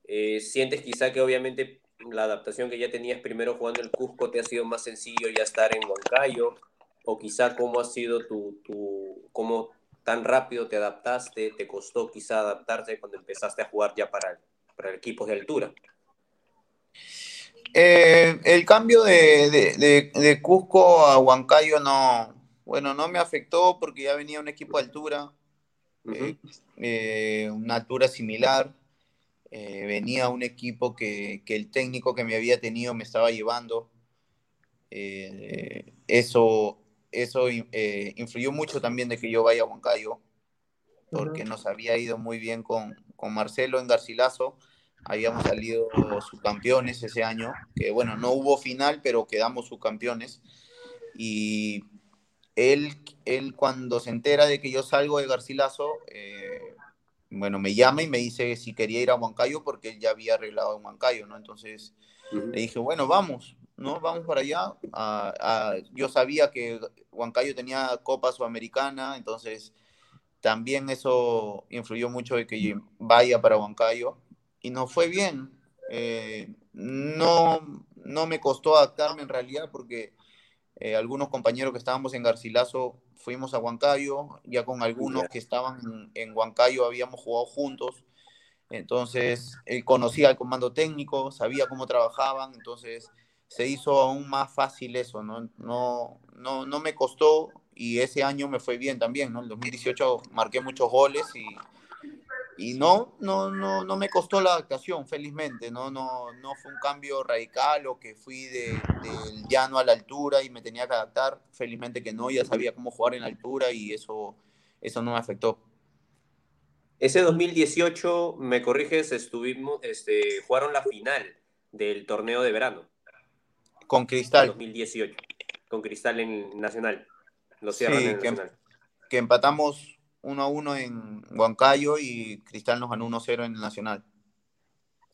eh, ¿sientes quizá que obviamente la adaptación que ya tenías primero jugando el Cusco te ha sido más sencillo ya estar en Huancayo? ¿O quizá cómo ha sido tu, tu cómo tan rápido te adaptaste, te costó quizá adaptarte cuando empezaste a jugar ya para, para equipos de altura? Eh, el cambio de, de, Cusco a Huancayo no, bueno, no me afectó porque ya venía un equipo de altura, eh, eh, una altura similar. venía un equipo que, que, el técnico que me había tenido me estaba llevando. eso eso influyó mucho también de que yo vaya a Huancayo, porque nos había ido muy bien con, con Marcelo en Garcilaso habíamos salido subcampeones ese año, que bueno, no hubo final, pero quedamos subcampeones. Y él, él cuando se entera de que yo salgo de Garcilaso, eh, bueno, me llama y me dice si quería ir a Huancayo porque él ya había arreglado en Huancayo, ¿no? Entonces le dije, bueno, vamos, ¿no? Vamos para allá. yo sabía que Huancayo tenía Copa Sudamericana, entonces también eso influyó mucho de que vaya para Huancayo y nos fue bien. Eh, no, no me costó adaptarme en realidad porque eh, algunos compañeros que estábamos en Garcilaso fuimos a Huancayo, ya con algunos que estaban en, Huancayo habíamos jugado juntos, entonces él conocía el comando técnico, sabía cómo trabajaban, entonces se hizo aún más fácil eso, ¿no? No, no, no me costó y ese año me fue bien también, ¿no? En 2018 marqué muchos goles y y no, no, no, no me costó la adaptación, felizmente, no, no, no fue un cambio radical o que fui de, del llano a la altura y me tenía que adaptar, felizmente que no, ya sabía cómo jugar en altura y eso, eso no me afectó. Ese 2018, me corriges, estuvimos, este, jugaron la final del torneo de verano. Con Cristal. 2018, con Cristal en Nacional. Lo sí, que, que empatamos 1 a 1 en Huancayo y Cristal nos ganó 1 a 0 en el Nacional.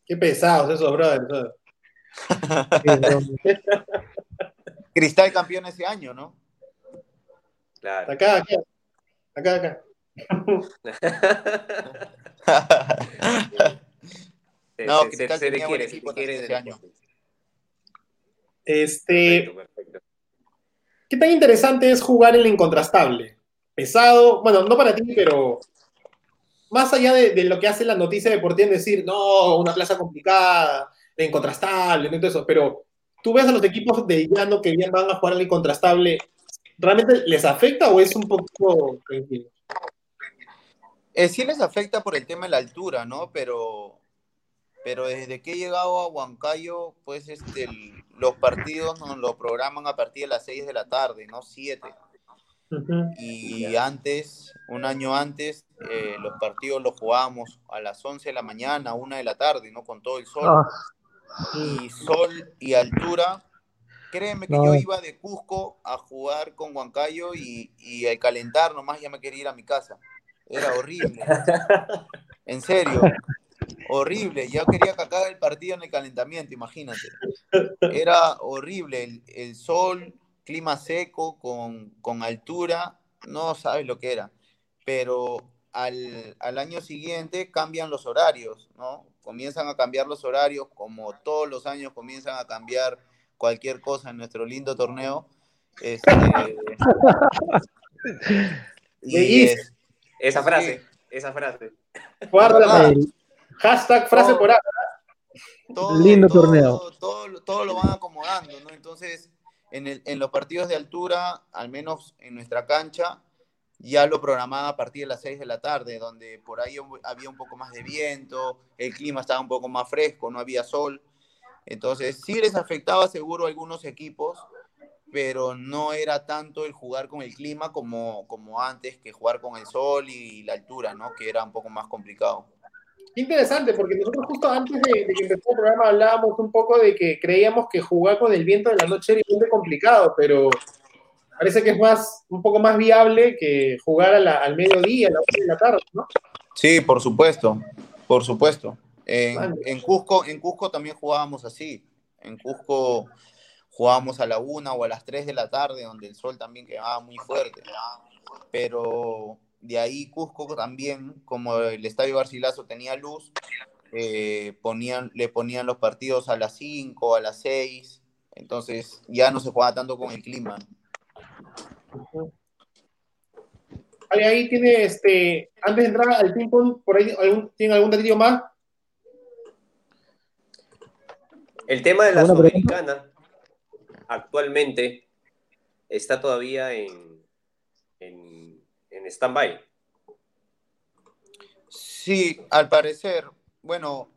Qué pesados esos, brother. Cristal campeón ese año, ¿no? Claro. Acá, acá. Acá, acá. no, Cristal se, tenía buen equipo ese año. Este, ¿Qué tan interesante es jugar en el incontrastable? Pesado, bueno, no para ti, pero más allá de, lo que hace la noticia deportiva en decir, no, una plaza complicada, incontrastable, todo eso, pero tú ves a los equipos de llano que bien van a jugar al incontrastable, ¿realmente les afecta o es un poco tranquilo? Eh, sí les afecta por el tema de la altura, ¿no? Pero, pero desde que he llegado a Huancayo, pues este, los partidos nos lo programan a partir de las 6 de la tarde, ¿no? 7. Y antes, un año antes, eh, los partidos los jugábamos a las 11 de la mañana, a 1 de la tarde, ¿no? Con todo el sol. Ah. Y sol y altura, créeme que yo iba de Cusco a jugar con Huancayo y, y al calentar nomás ya me quería ir a mi casa. Era horrible. En serio. Horrible. Yo quería que acabe el partido en el calentamiento, imagínate. Era horrible. El, sol, clima seco, con, con, altura, no sabes lo que era. Pero al, al año siguiente cambian los horarios, ¿no? Comienzan a cambiar los horarios, como todos los años comienzan a cambiar cualquier cosa en nuestro lindo torneo. Este, y esa frase, esa frase. Guárdala. Hashtag frase por ahí. Lindo torneo. Todo, todo, lo van acomodando, ¿no? Entonces, en, el, los partidos de altura, al menos en nuestra cancha, ya lo programaba a partir de las 6 de la tarde, donde por ahí había un poco más de viento, el clima estaba un poco más fresco, no había sol. Entonces, sí les afectaba seguro a algunos equipos, pero no era tanto el jugar con el clima como, como antes que jugar con el sol y la altura, ¿no? Que era un poco más complicado. Interesante, porque nosotros justo antes de, que empezara el programa hablábamos un poco de que creíamos que jugar con el viento de la noche era muy complicado, pero parece que es más, un poco más viable que jugar al mediodía, a la hora de la tarde, ¿no? Sí, por supuesto, por supuesto. En, Cusco, en Cusco también jugábamos así. En Cusco jugábamos a la una o a las tres de la tarde, donde el sol también quedaba muy fuerte. Pero de ahí Cusco también, como el Estadio Garcilaso tenía luz, eh, ponían, le ponían los partidos a las 5, a las 6, entonces ya no se jugaba tanto con el clima. Ahí, tiene, este, antes de entrar al ping-pong, por ahí ¿tiene algún detalle más? El tema de la Sudamericana actualmente está todavía en, en, en stand-by. Sí, al parecer, bueno,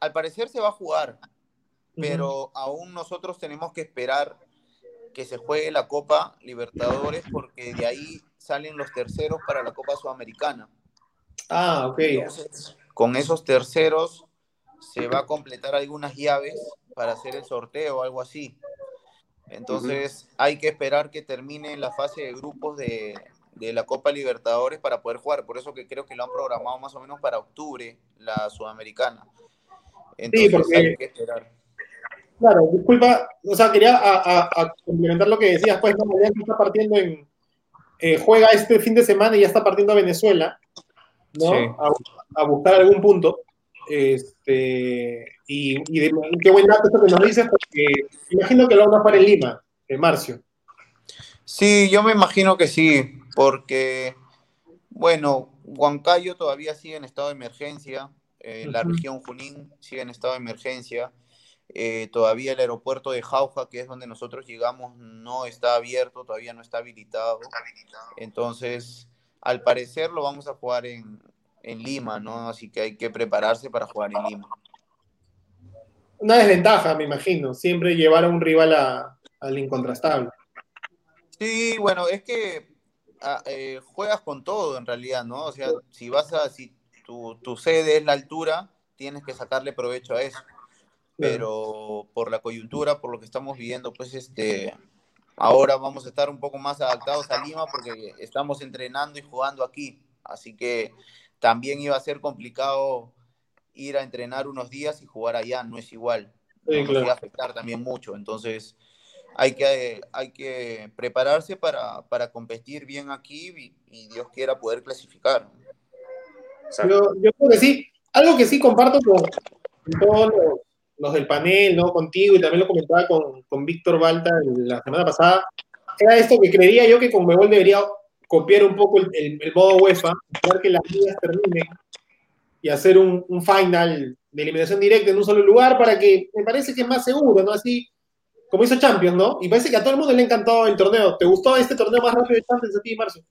al parecer se va a jugar, pero aún nosotros tenemos que esperar que se juegue la Copa Libertadores porque de ahí salen los terceros para la Copa Sudamericana. Ah, ok. con esos terceros se va a completar algunas llaves para hacer el sorteo o algo así. Entonces hay que esperar que termine la fase de grupos de, la Copa Libertadores para poder jugar. Por eso que creo que lo han programado más o menos para octubre, la Sudamericana. Entonces hay que esperar. Claro, disculpa, o sea, quería a, complementar lo que decías, pues, no, ya está partiendo en, eh, juega este fin de semana y ya está partiendo a Venezuela, ¿no? A, buscar algún punto. Este, y, qué buen dato esto que nos dices, porque imagino que lo van a jugar en Lima, en Marcio. Sí, yo me imagino que sí, porque, bueno, Huancayo todavía sigue en estado de emergencia, eh, la región Junín sigue en estado de emergencia, eh, todavía el aeropuerto de Jauja, que es donde nosotros llegamos, no está abierto, todavía no está habilitado. Entonces, al parecer lo vamos a jugar en, en Lima, ¿no? Así que hay que prepararse para jugar en Lima. Una desventaja, me imagino, siempre llevar a un rival a, al incontrastable. Sí, bueno, es que ah, eh, juegas con todo en realidad, ¿no? O sea, si vas a, si tu, tu sede es la altura, tienes que sacarle provecho a eso. Pero por la coyuntura, por lo que estamos viviendo, pues este, ahora vamos a estar un poco más adaptados a Lima porque estamos entrenando y jugando aquí, así que también iba a ser complicado ir a entrenar unos días y jugar allá, no es igual, nos iba a afectar también mucho, entonces hay que, hay que prepararse para, para competir bien aquí y, Dios quiera poder clasificar. Yo, yo creo que sí, algo que sí comparto con todos los los del panel, ¿no? Contigo y también lo comentaba con, con Víctor Balta la semana pasada, era esto que creería yo que Conmebol debería copiar un poco el, el, modo UEFA, ver que las ligas terminen y hacer un, un, final de eliminación directa en un solo lugar para que me parece que es más seguro, ¿no? Así como hizo Champions, ¿no? Y parece que a todo el mundo le ha encantado el torneo. ¿Te gustó este torneo más rápido de Champions a ti, Marcio?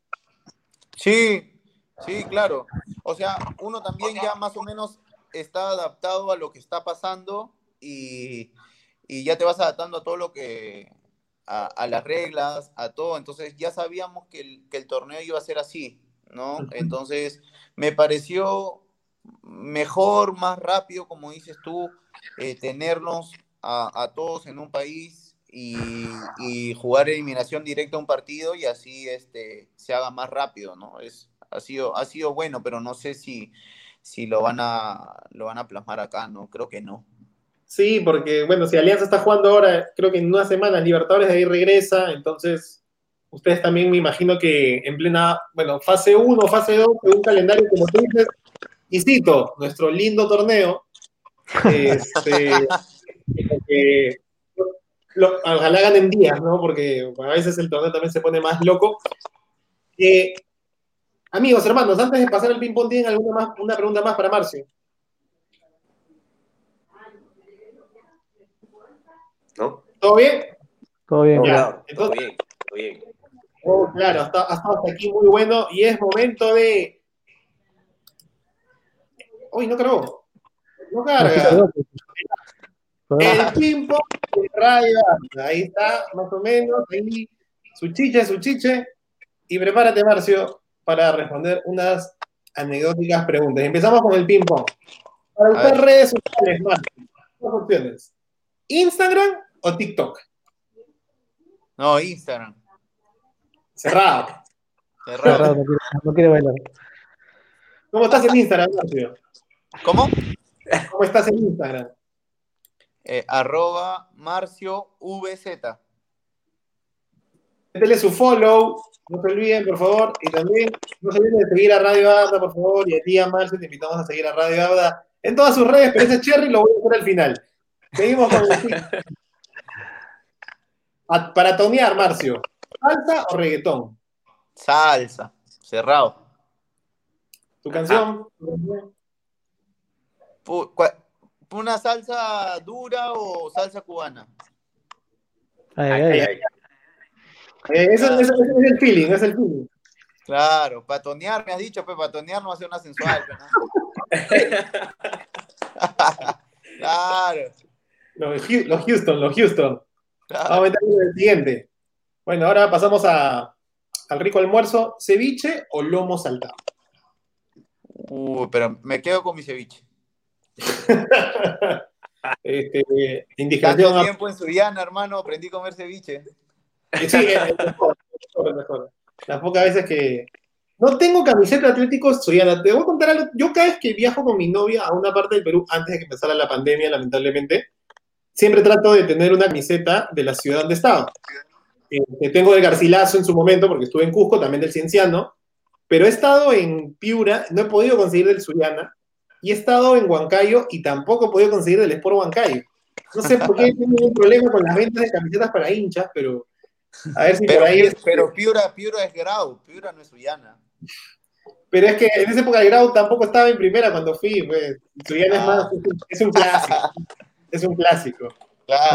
Sí, sí, claro. O sea, uno también ya más o menos está adaptado a lo que está pasando y, ya te vas adaptando a todo lo que, a, las reglas, a todo. Entonces ya sabíamos que el, que el, torneo iba a ser así, ¿no? Entonces me pareció mejor, más rápido, como dices tú, eh, tenernos a, todos en un país y, jugar eliminación directa a un partido y así este, se haga más rápido, ¿no? Es, ha, sido, ha sido bueno, pero no sé si, si lo, van a, lo van a plasmar acá, ¿no? Creo que no. Sí, porque, bueno, si Alianza está jugando ahora, creo que en unas semanas Libertadores de ahí regresa, entonces ustedes también me imagino que en plena, bueno, fase 1, fase 2, un calendario como tú dices, y cito, nuestro lindo torneo, este, que, lo, ojalá ganen días, ¿no? Porque a veces el torneo también se pone más loco. Eh, amigos, hermanos, antes de pasar el ping-pong, ¿tienen alguna más, una pregunta más para Marcio? ¿No? ¿Todo bien? Todo bien. Ya, todo bien, todo bien. Oh, claro, hasta, hasta aquí muy bueno y es momento de. Uy, no cargó. No carga. El de radio. Ahí está, más o menos. Ahí, su chiche, su chiche. Y prepárate, Marcio, para responder unas anecdóticas preguntas. Empezamos con el ping-pong. Para usar redes sociales, Marcio, dos opciones. ¿Instagram o TikTok? No, Instagram. Cerrado. Cerrado. no, quiere, bailar. ¿Cómo estás en Instagram, Marcio? ¿Cómo? ¿Cómo estás en Instagram? Eh, arroba Marcio VZ. Métele su follow, no se olviden, por favor, y también no se olviden de seguir a Radio Abda, por favor, y a ti, a Marcio, te invitamos a seguir a Radio Abda en todas sus redes, pero ese cherry lo voy a hacer al final. Seguimos con el... Para tonear, Marcio, ¿salsa o reggaetón? Salsa, cerrado. ¿Tu canción? ¿Una salsa dura o salsa cubana? Ay, ay, ay. Eh, eso, es el feeling, es el feeling. Claro, patonear, me has dicho, pues patonear no ser una sensual. claro. Los, Houston, los Houston. Vamos a meter el siguiente. Bueno, ahora pasamos a, al rico almuerzo. ¿Ceviche o lomo saltado? Uh, pero me quedo con mi ceviche. este, indicación. Tanto tiempo en Suyana, hermano, aprendí a comer ceviche. Sí, es mejor, es mejor, Las pocas veces que. No tengo camiseta Atlético Suyana. Te voy a contar algo. Yo cada vez que viajo con mi novia a una parte del Perú, antes de que empezara la pandemia, lamentablemente, siempre trato de tener una camiseta de la ciudad donde estaba. Eh, tengo del Garcilaso en su momento, porque estuve en Cusco, también del Cienciano, pero he estado en Piura, no he podido conseguir del Suyana, y he estado en Huancayo y tampoco he podido conseguir del Sport Huancayo. No sé por qué tengo un problema con las ventas de camisetas para hinchas, pero a ver si pero, por ahí. Es, pero Piura, Piura es Grau, Piura no es Suyana. Pero es que en esa época el Grau tampoco estaba en primera cuando fui, pues. Suyana es más, es un, clásico. es un clásico.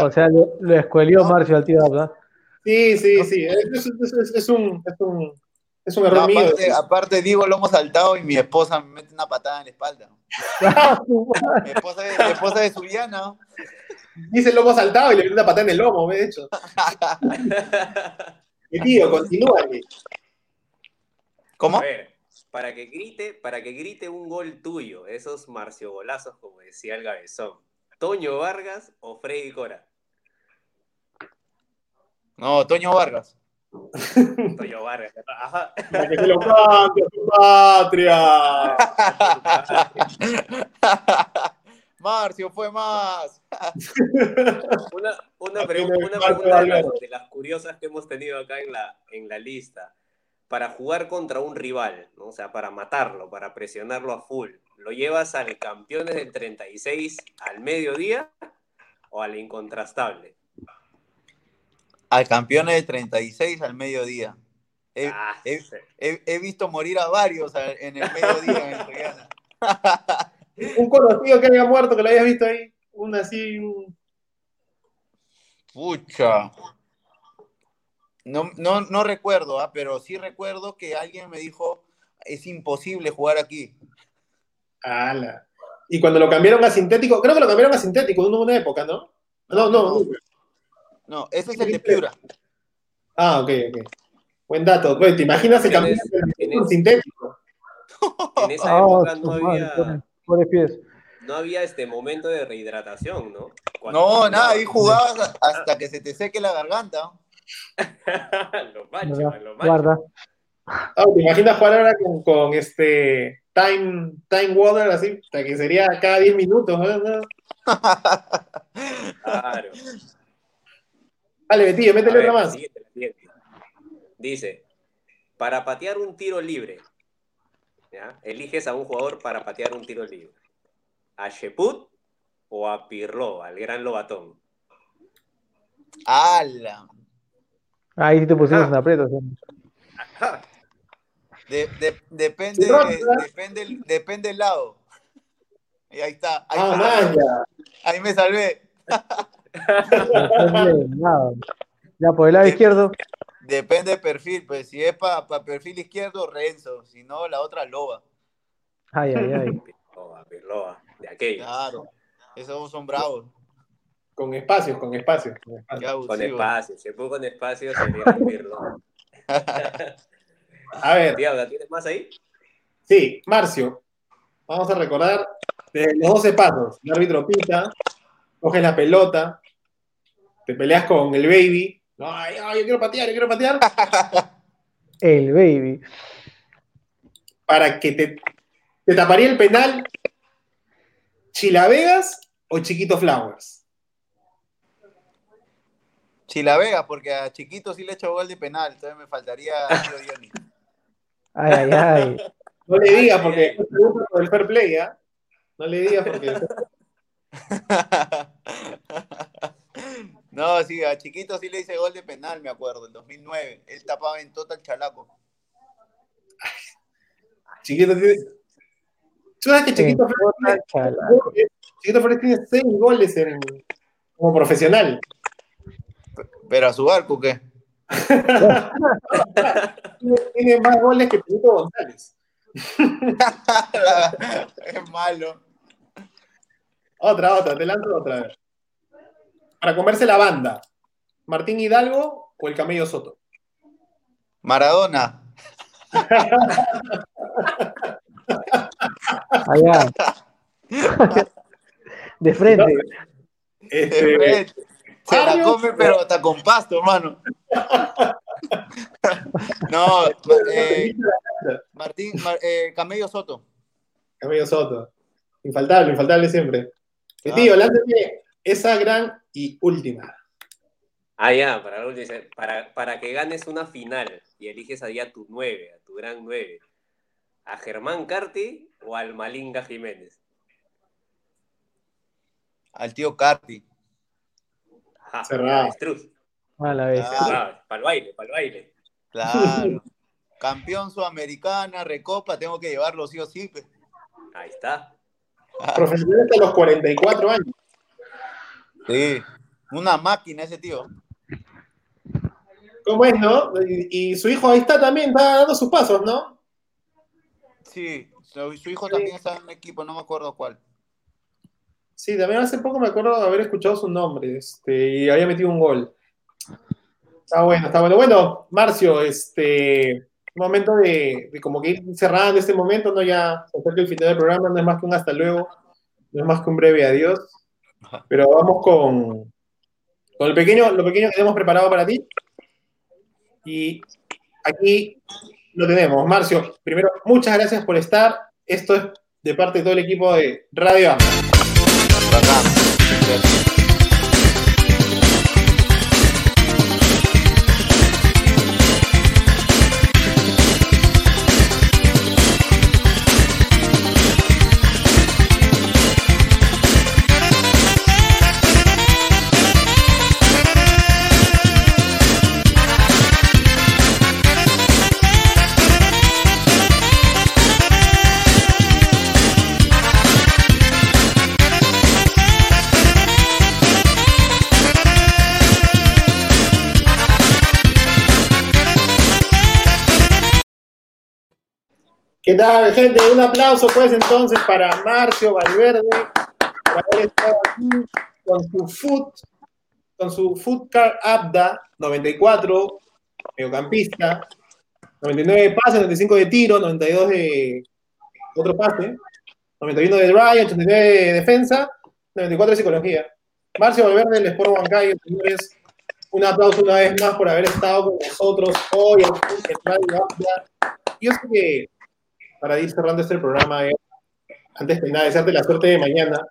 O sea, lo, escuelió Marcio al tío, ¿verdad? Sí, sí, sí. Es, es, un, es un, es un error mío. Aparte, aparte, digo, lo hemos saltado y mi esposa me mete una patada en la espalda. mi, esposa, mi esposa de Suyana. Dice el lomo saltado y le mete una patada en el lomo, de hecho. Mi tío, continúa. ¿Cómo? A ver, para que grite, para que grite un gol tuyo, esos golazos, como decía el Gabezón. ¿Toño Vargas o Freddy Cora? No, Toño Vargas. Toño Vargas. Ajá. Para que se lo cante a su patria. Marcio fue más. una, una, pregunta, una pregunta de las, curiosas que hemos tenido acá en la, en la lista. Para jugar contra un rival, ¿no? o sea, para matarlo, para presionarlo a full, ¿lo llevas al campeones del 36 al mediodía o al incontrastable? Al campeones del 36 al mediodía. He, ah, he, visto morir a varios en el mediodía en un conocido que haya muerto, que lo hayas visto ahí. Un así. Pucha. No, no, no recuerdo, ¿ah? pero sí recuerdo que alguien me dijo: es imposible jugar aquí. ¡Hala! Y cuando lo cambiaron a sintético, creo que lo cambiaron a sintético en una época, ¿no? No, no. No, ese es el de Piura. Ah, ok, ok. Buen dato. Pues, ¿Te imaginas el cambio sintético? En esa época no había. No había este momento de rehidratación, ¿no? no, nada, ahí jugabas hasta que se te seque la garganta. los machos, los machos. Guarda. Ah, ¿Te imaginas jugar ahora con, con este time, time water así? Hasta que sería cada 10 minutos. ¿no? Claro. Dale, Betillo, A métele otra más. siguiente, la siguiente. Dice, para patear un tiro libre, ¿ya? eliges a un jugador para patear un tiro libre. ¿A Sheput o a Pirlo, al gran Lobatón? ¡Hala! Ahí sí te pusimos aprietos. ¿sí? Ajá. De- de- depende, Rosa. depende, el- depende el lado. Y ahí está. Ahí, Ah, está. ahí me salvé. Ya por el lado izquierdo, Depende del perfil. Pues si es para perfil izquierdo, Renzo. Si no, la otra Loba. ay, ay, ay. Pirloa, Pirloa, de aquellos. Claro. Esos son bravos. Con espacios, con espacios. con espacios. Con abusivo. espacio, Sheput con espacio sería un Pirlo. A ver, Diabla, ¿tienes más ahí? sí, Marcio. Vamos a recordar de los 12 pasos. El árbitro pita, coges la pelota, te peleas con el baby. Ay, ay, yo quiero patear, yo quiero patear. El baby. Para que te, te taparía el penal Chilavegas o Chiquito Flowers. Chila Vega, porque a Chiquito sí le he hecho gol de penal. Entonces me faltaría Johnny. Ay, ay, ay. No le digas porque después pregunta por el fair play, ¿ah? No le digas porque. No, sí, a Chiquito sí le hice gol de penal, me acuerdo, en 2009. Él tapaba en total chalaco. Chiquito tiene. ¿Tú sabes que Chiquito En Flores tiene? Chiquito Flores tiene seis goles en- como profesional. Pero a su arco, ¿qué? Tiene, tiene más goles que Pinito González. es malo. Otra, otra, te lanzo otra vez. Para comerse la banda, ¿Martín Hidalgo o el Camello Soto? Maradona. Allá. De frente. Este, Se la come, pero hasta con pasto, hermano. No, eh, Martín, Mar- eh, Camello Soto. Camello Soto. Infaltable, infaltable siempre. Mi Ah. tío, lánzate esa gran y última. Ah, ya, para, la última, dice, para, para que ganes una final y eliges allá a tu nueve, a tu gran nueve, ¿a Germán Carti o al Malinga Jiménez? Al tío Carti. Cerrado. A la vez. Ah. para el baile, para el baile. Claro. Campeón sudamericana, recopa, tengo que llevarlo sí o sí. Ahí está. Profesional hasta los 44 años. Sí. Una máquina ese tío. ¿Cómo es, no? Y, y su hijo ahí está también, está dando sus pasos, ¿no? Sí, su, su hijo también está en un equipo, no me acuerdo cuál. Sí, también hace poco me acuerdo de haber escuchado su nombre este, y había metido un gol. Está bueno, está bueno. Bueno, Marcio, este momento de, de como que ir cerrando este momento, ¿no? Ya se acerca el final del programa, no es más que un hasta luego, no es más que un breve adiós. Pero vamos con, con el pequeño, lo pequeño que tenemos preparado para ti. Y aquí lo tenemos. Marcio, primero, muchas gracias por estar. Esto es de parte de todo el equipo de Radio Am. Bacán. ¿Qué tal, gente? Un aplauso, pues, entonces, para Marcio Valverde, con su foot, con su foot car Abda 94, mediocampista, 99 de pase, 95 de tiro, 92 de otro pase, 91 de Dry, 89 de defensa, 94 de psicología. Marcio Valverde del Sport Huancayo, señores, un aplauso una vez más por haber estado con nosotros hoy en Radio Yo sé que para ir cerrando este programa, eh, antes de nada, desearte la suerte de mañana,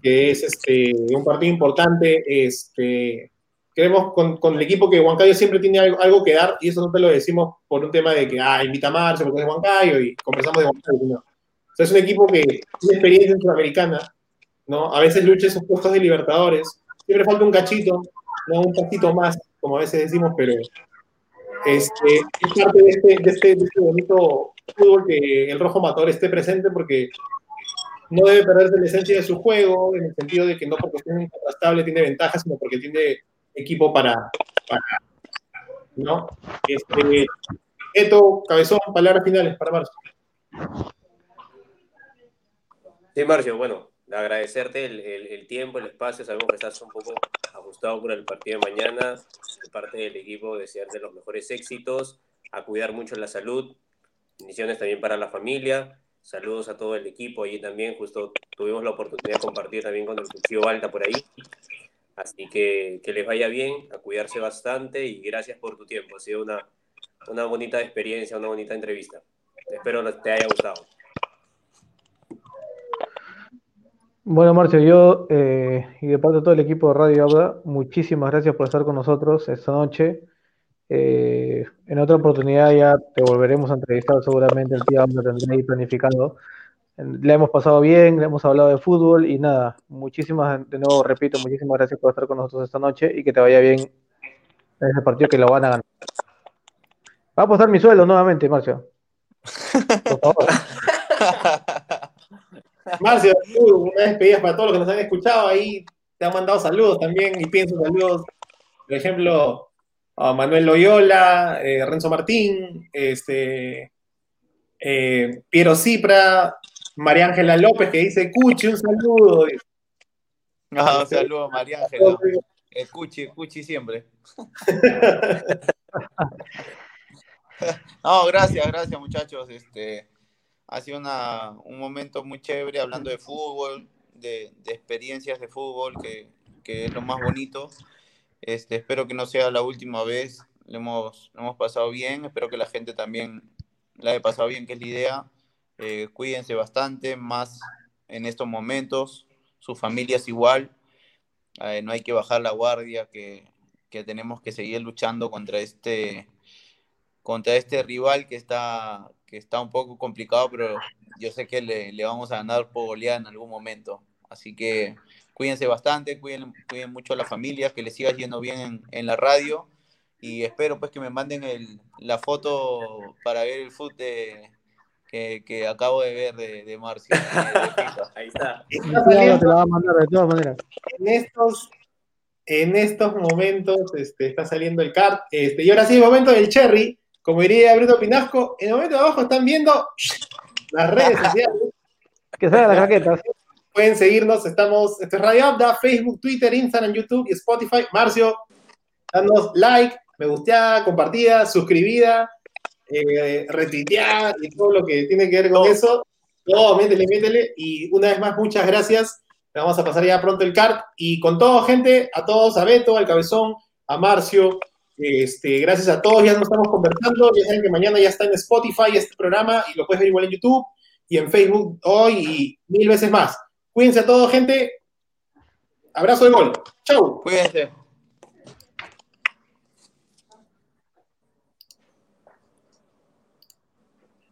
que es este, un partido importante. Este, queremos con, con el equipo que Huancayo siempre tiene algo, que dar, y eso no te lo decimos por un tema de que, ah, invita a Marcio porque es Huancayo y conversamos de Huancayo. No. O sea, es un equipo que tiene experiencia sudamericana, ¿no? A veces lucha esos puestos de Libertadores. Siempre falta un cachito, no un pasito más, como a veces decimos, pero este, es parte de este, este, este bonito fútbol que el Rojo Matador esté presente porque no debe perderse la esencia de su juego, en el sentido de que no porque tiene incontrastable tiene ventajas, sino porque tiene equipo para, para ¿no? Este, Cabezón, palabras finales para Marcio. Sí, Marcio, bueno, agradecerte el, el, tiempo, el espacio, sabemos que estás un poco ajustado por el partido de mañana, de parte del equipo, desearte los mejores éxitos, a cuidar mucho la salud, bendiciones también para la familia, saludos a todo el equipo ahí también, justo tuvimos la oportunidad de compartir también con el Cuchillo Alta por ahí, así que que les vaya bien, a cuidarse bastante y gracias por tu tiempo, ha sido una, una bonita experiencia, una bonita entrevista, espero te haya gustado. Bueno, Marcio, yo eh, y de parte de todo el equipo de Radio Abda, muchísimas gracias por estar con nosotros esta noche. Eh, en otra oportunidad ya te volveremos a entrevistar seguramente, el tío Abda tendré ahí planificado. Le hemos pasado bien, le hemos hablado de fútbol y nada, muchísimas, de nuevo repito, muchísimas gracias por estar con nosotros esta noche y que te vaya bien en ese partido que lo van a ganar. Va a apostar mi sueldo nuevamente, Marcio. Por favor. Marcio, una despedida para todos los que nos han escuchado ahí. Te han mandado saludos también y pienso saludos. Por ejemplo, Manuel Loyola, eh, Renzo Martín, este, eh, Piero Cipra, María Ángela López que dice Cuchi, un saludo. Ah, un saludo, María Ángela. Escuchi, escuchi siempre. no, gracias, gracias muchachos. Este, ha sido un momento muy chévere hablando de fútbol, de, experiencias de fútbol, que, es lo más bonito. Este, espero que no sea la última vez, lo hemos, hemos pasado bien, espero que la gente también la haya pasado bien, que es la idea. Eh, cuídense bastante, más en estos momentos, sus familias igual. Eh, no hay que bajar la guardia, que, que tenemos que seguir luchando contra este, contra este rival que está, que está un poco complicado, pero yo sé que le, le vamos a ganar por goleada en algún momento. Así que cuídense bastante, cuiden, cuiden mucho a la familia, que les siga yendo bien en, en, la radio y espero pues que me manden el, la foto para ver el foot de, que, que, acabo de ver de, de Marcio. Ahí está. En estos, en estos momentos este, está saliendo el cart. Este, y ahora sí, el momento del cherry como diría Bruno Pinasco, en el momento de abajo están viendo las redes sociales. Que salgan las raquetas. Pueden seguirnos, estamos, esto es Radio Abda, Facebook, Twitter, Instagram, YouTube y Spotify. Marcio, danos like, me gusteada, compartida, suscribida, eh, retuiteada y todo lo que tiene que ver con eso. No, métele, métele. Y una vez más, muchas gracias. Le vamos a pasar ya pronto el card. Y con todo, gente, a todos, a Beto, al Cabezón, a Marcio, este, gracias a todos, ya nos estamos conversando. Ya saben que mañana ya está en Spotify este programa y lo puedes ver igual en YouTube y en Facebook hoy y mil veces más. Cuídense a todos, gente. Abrazo de gol. Chau. Cuídense.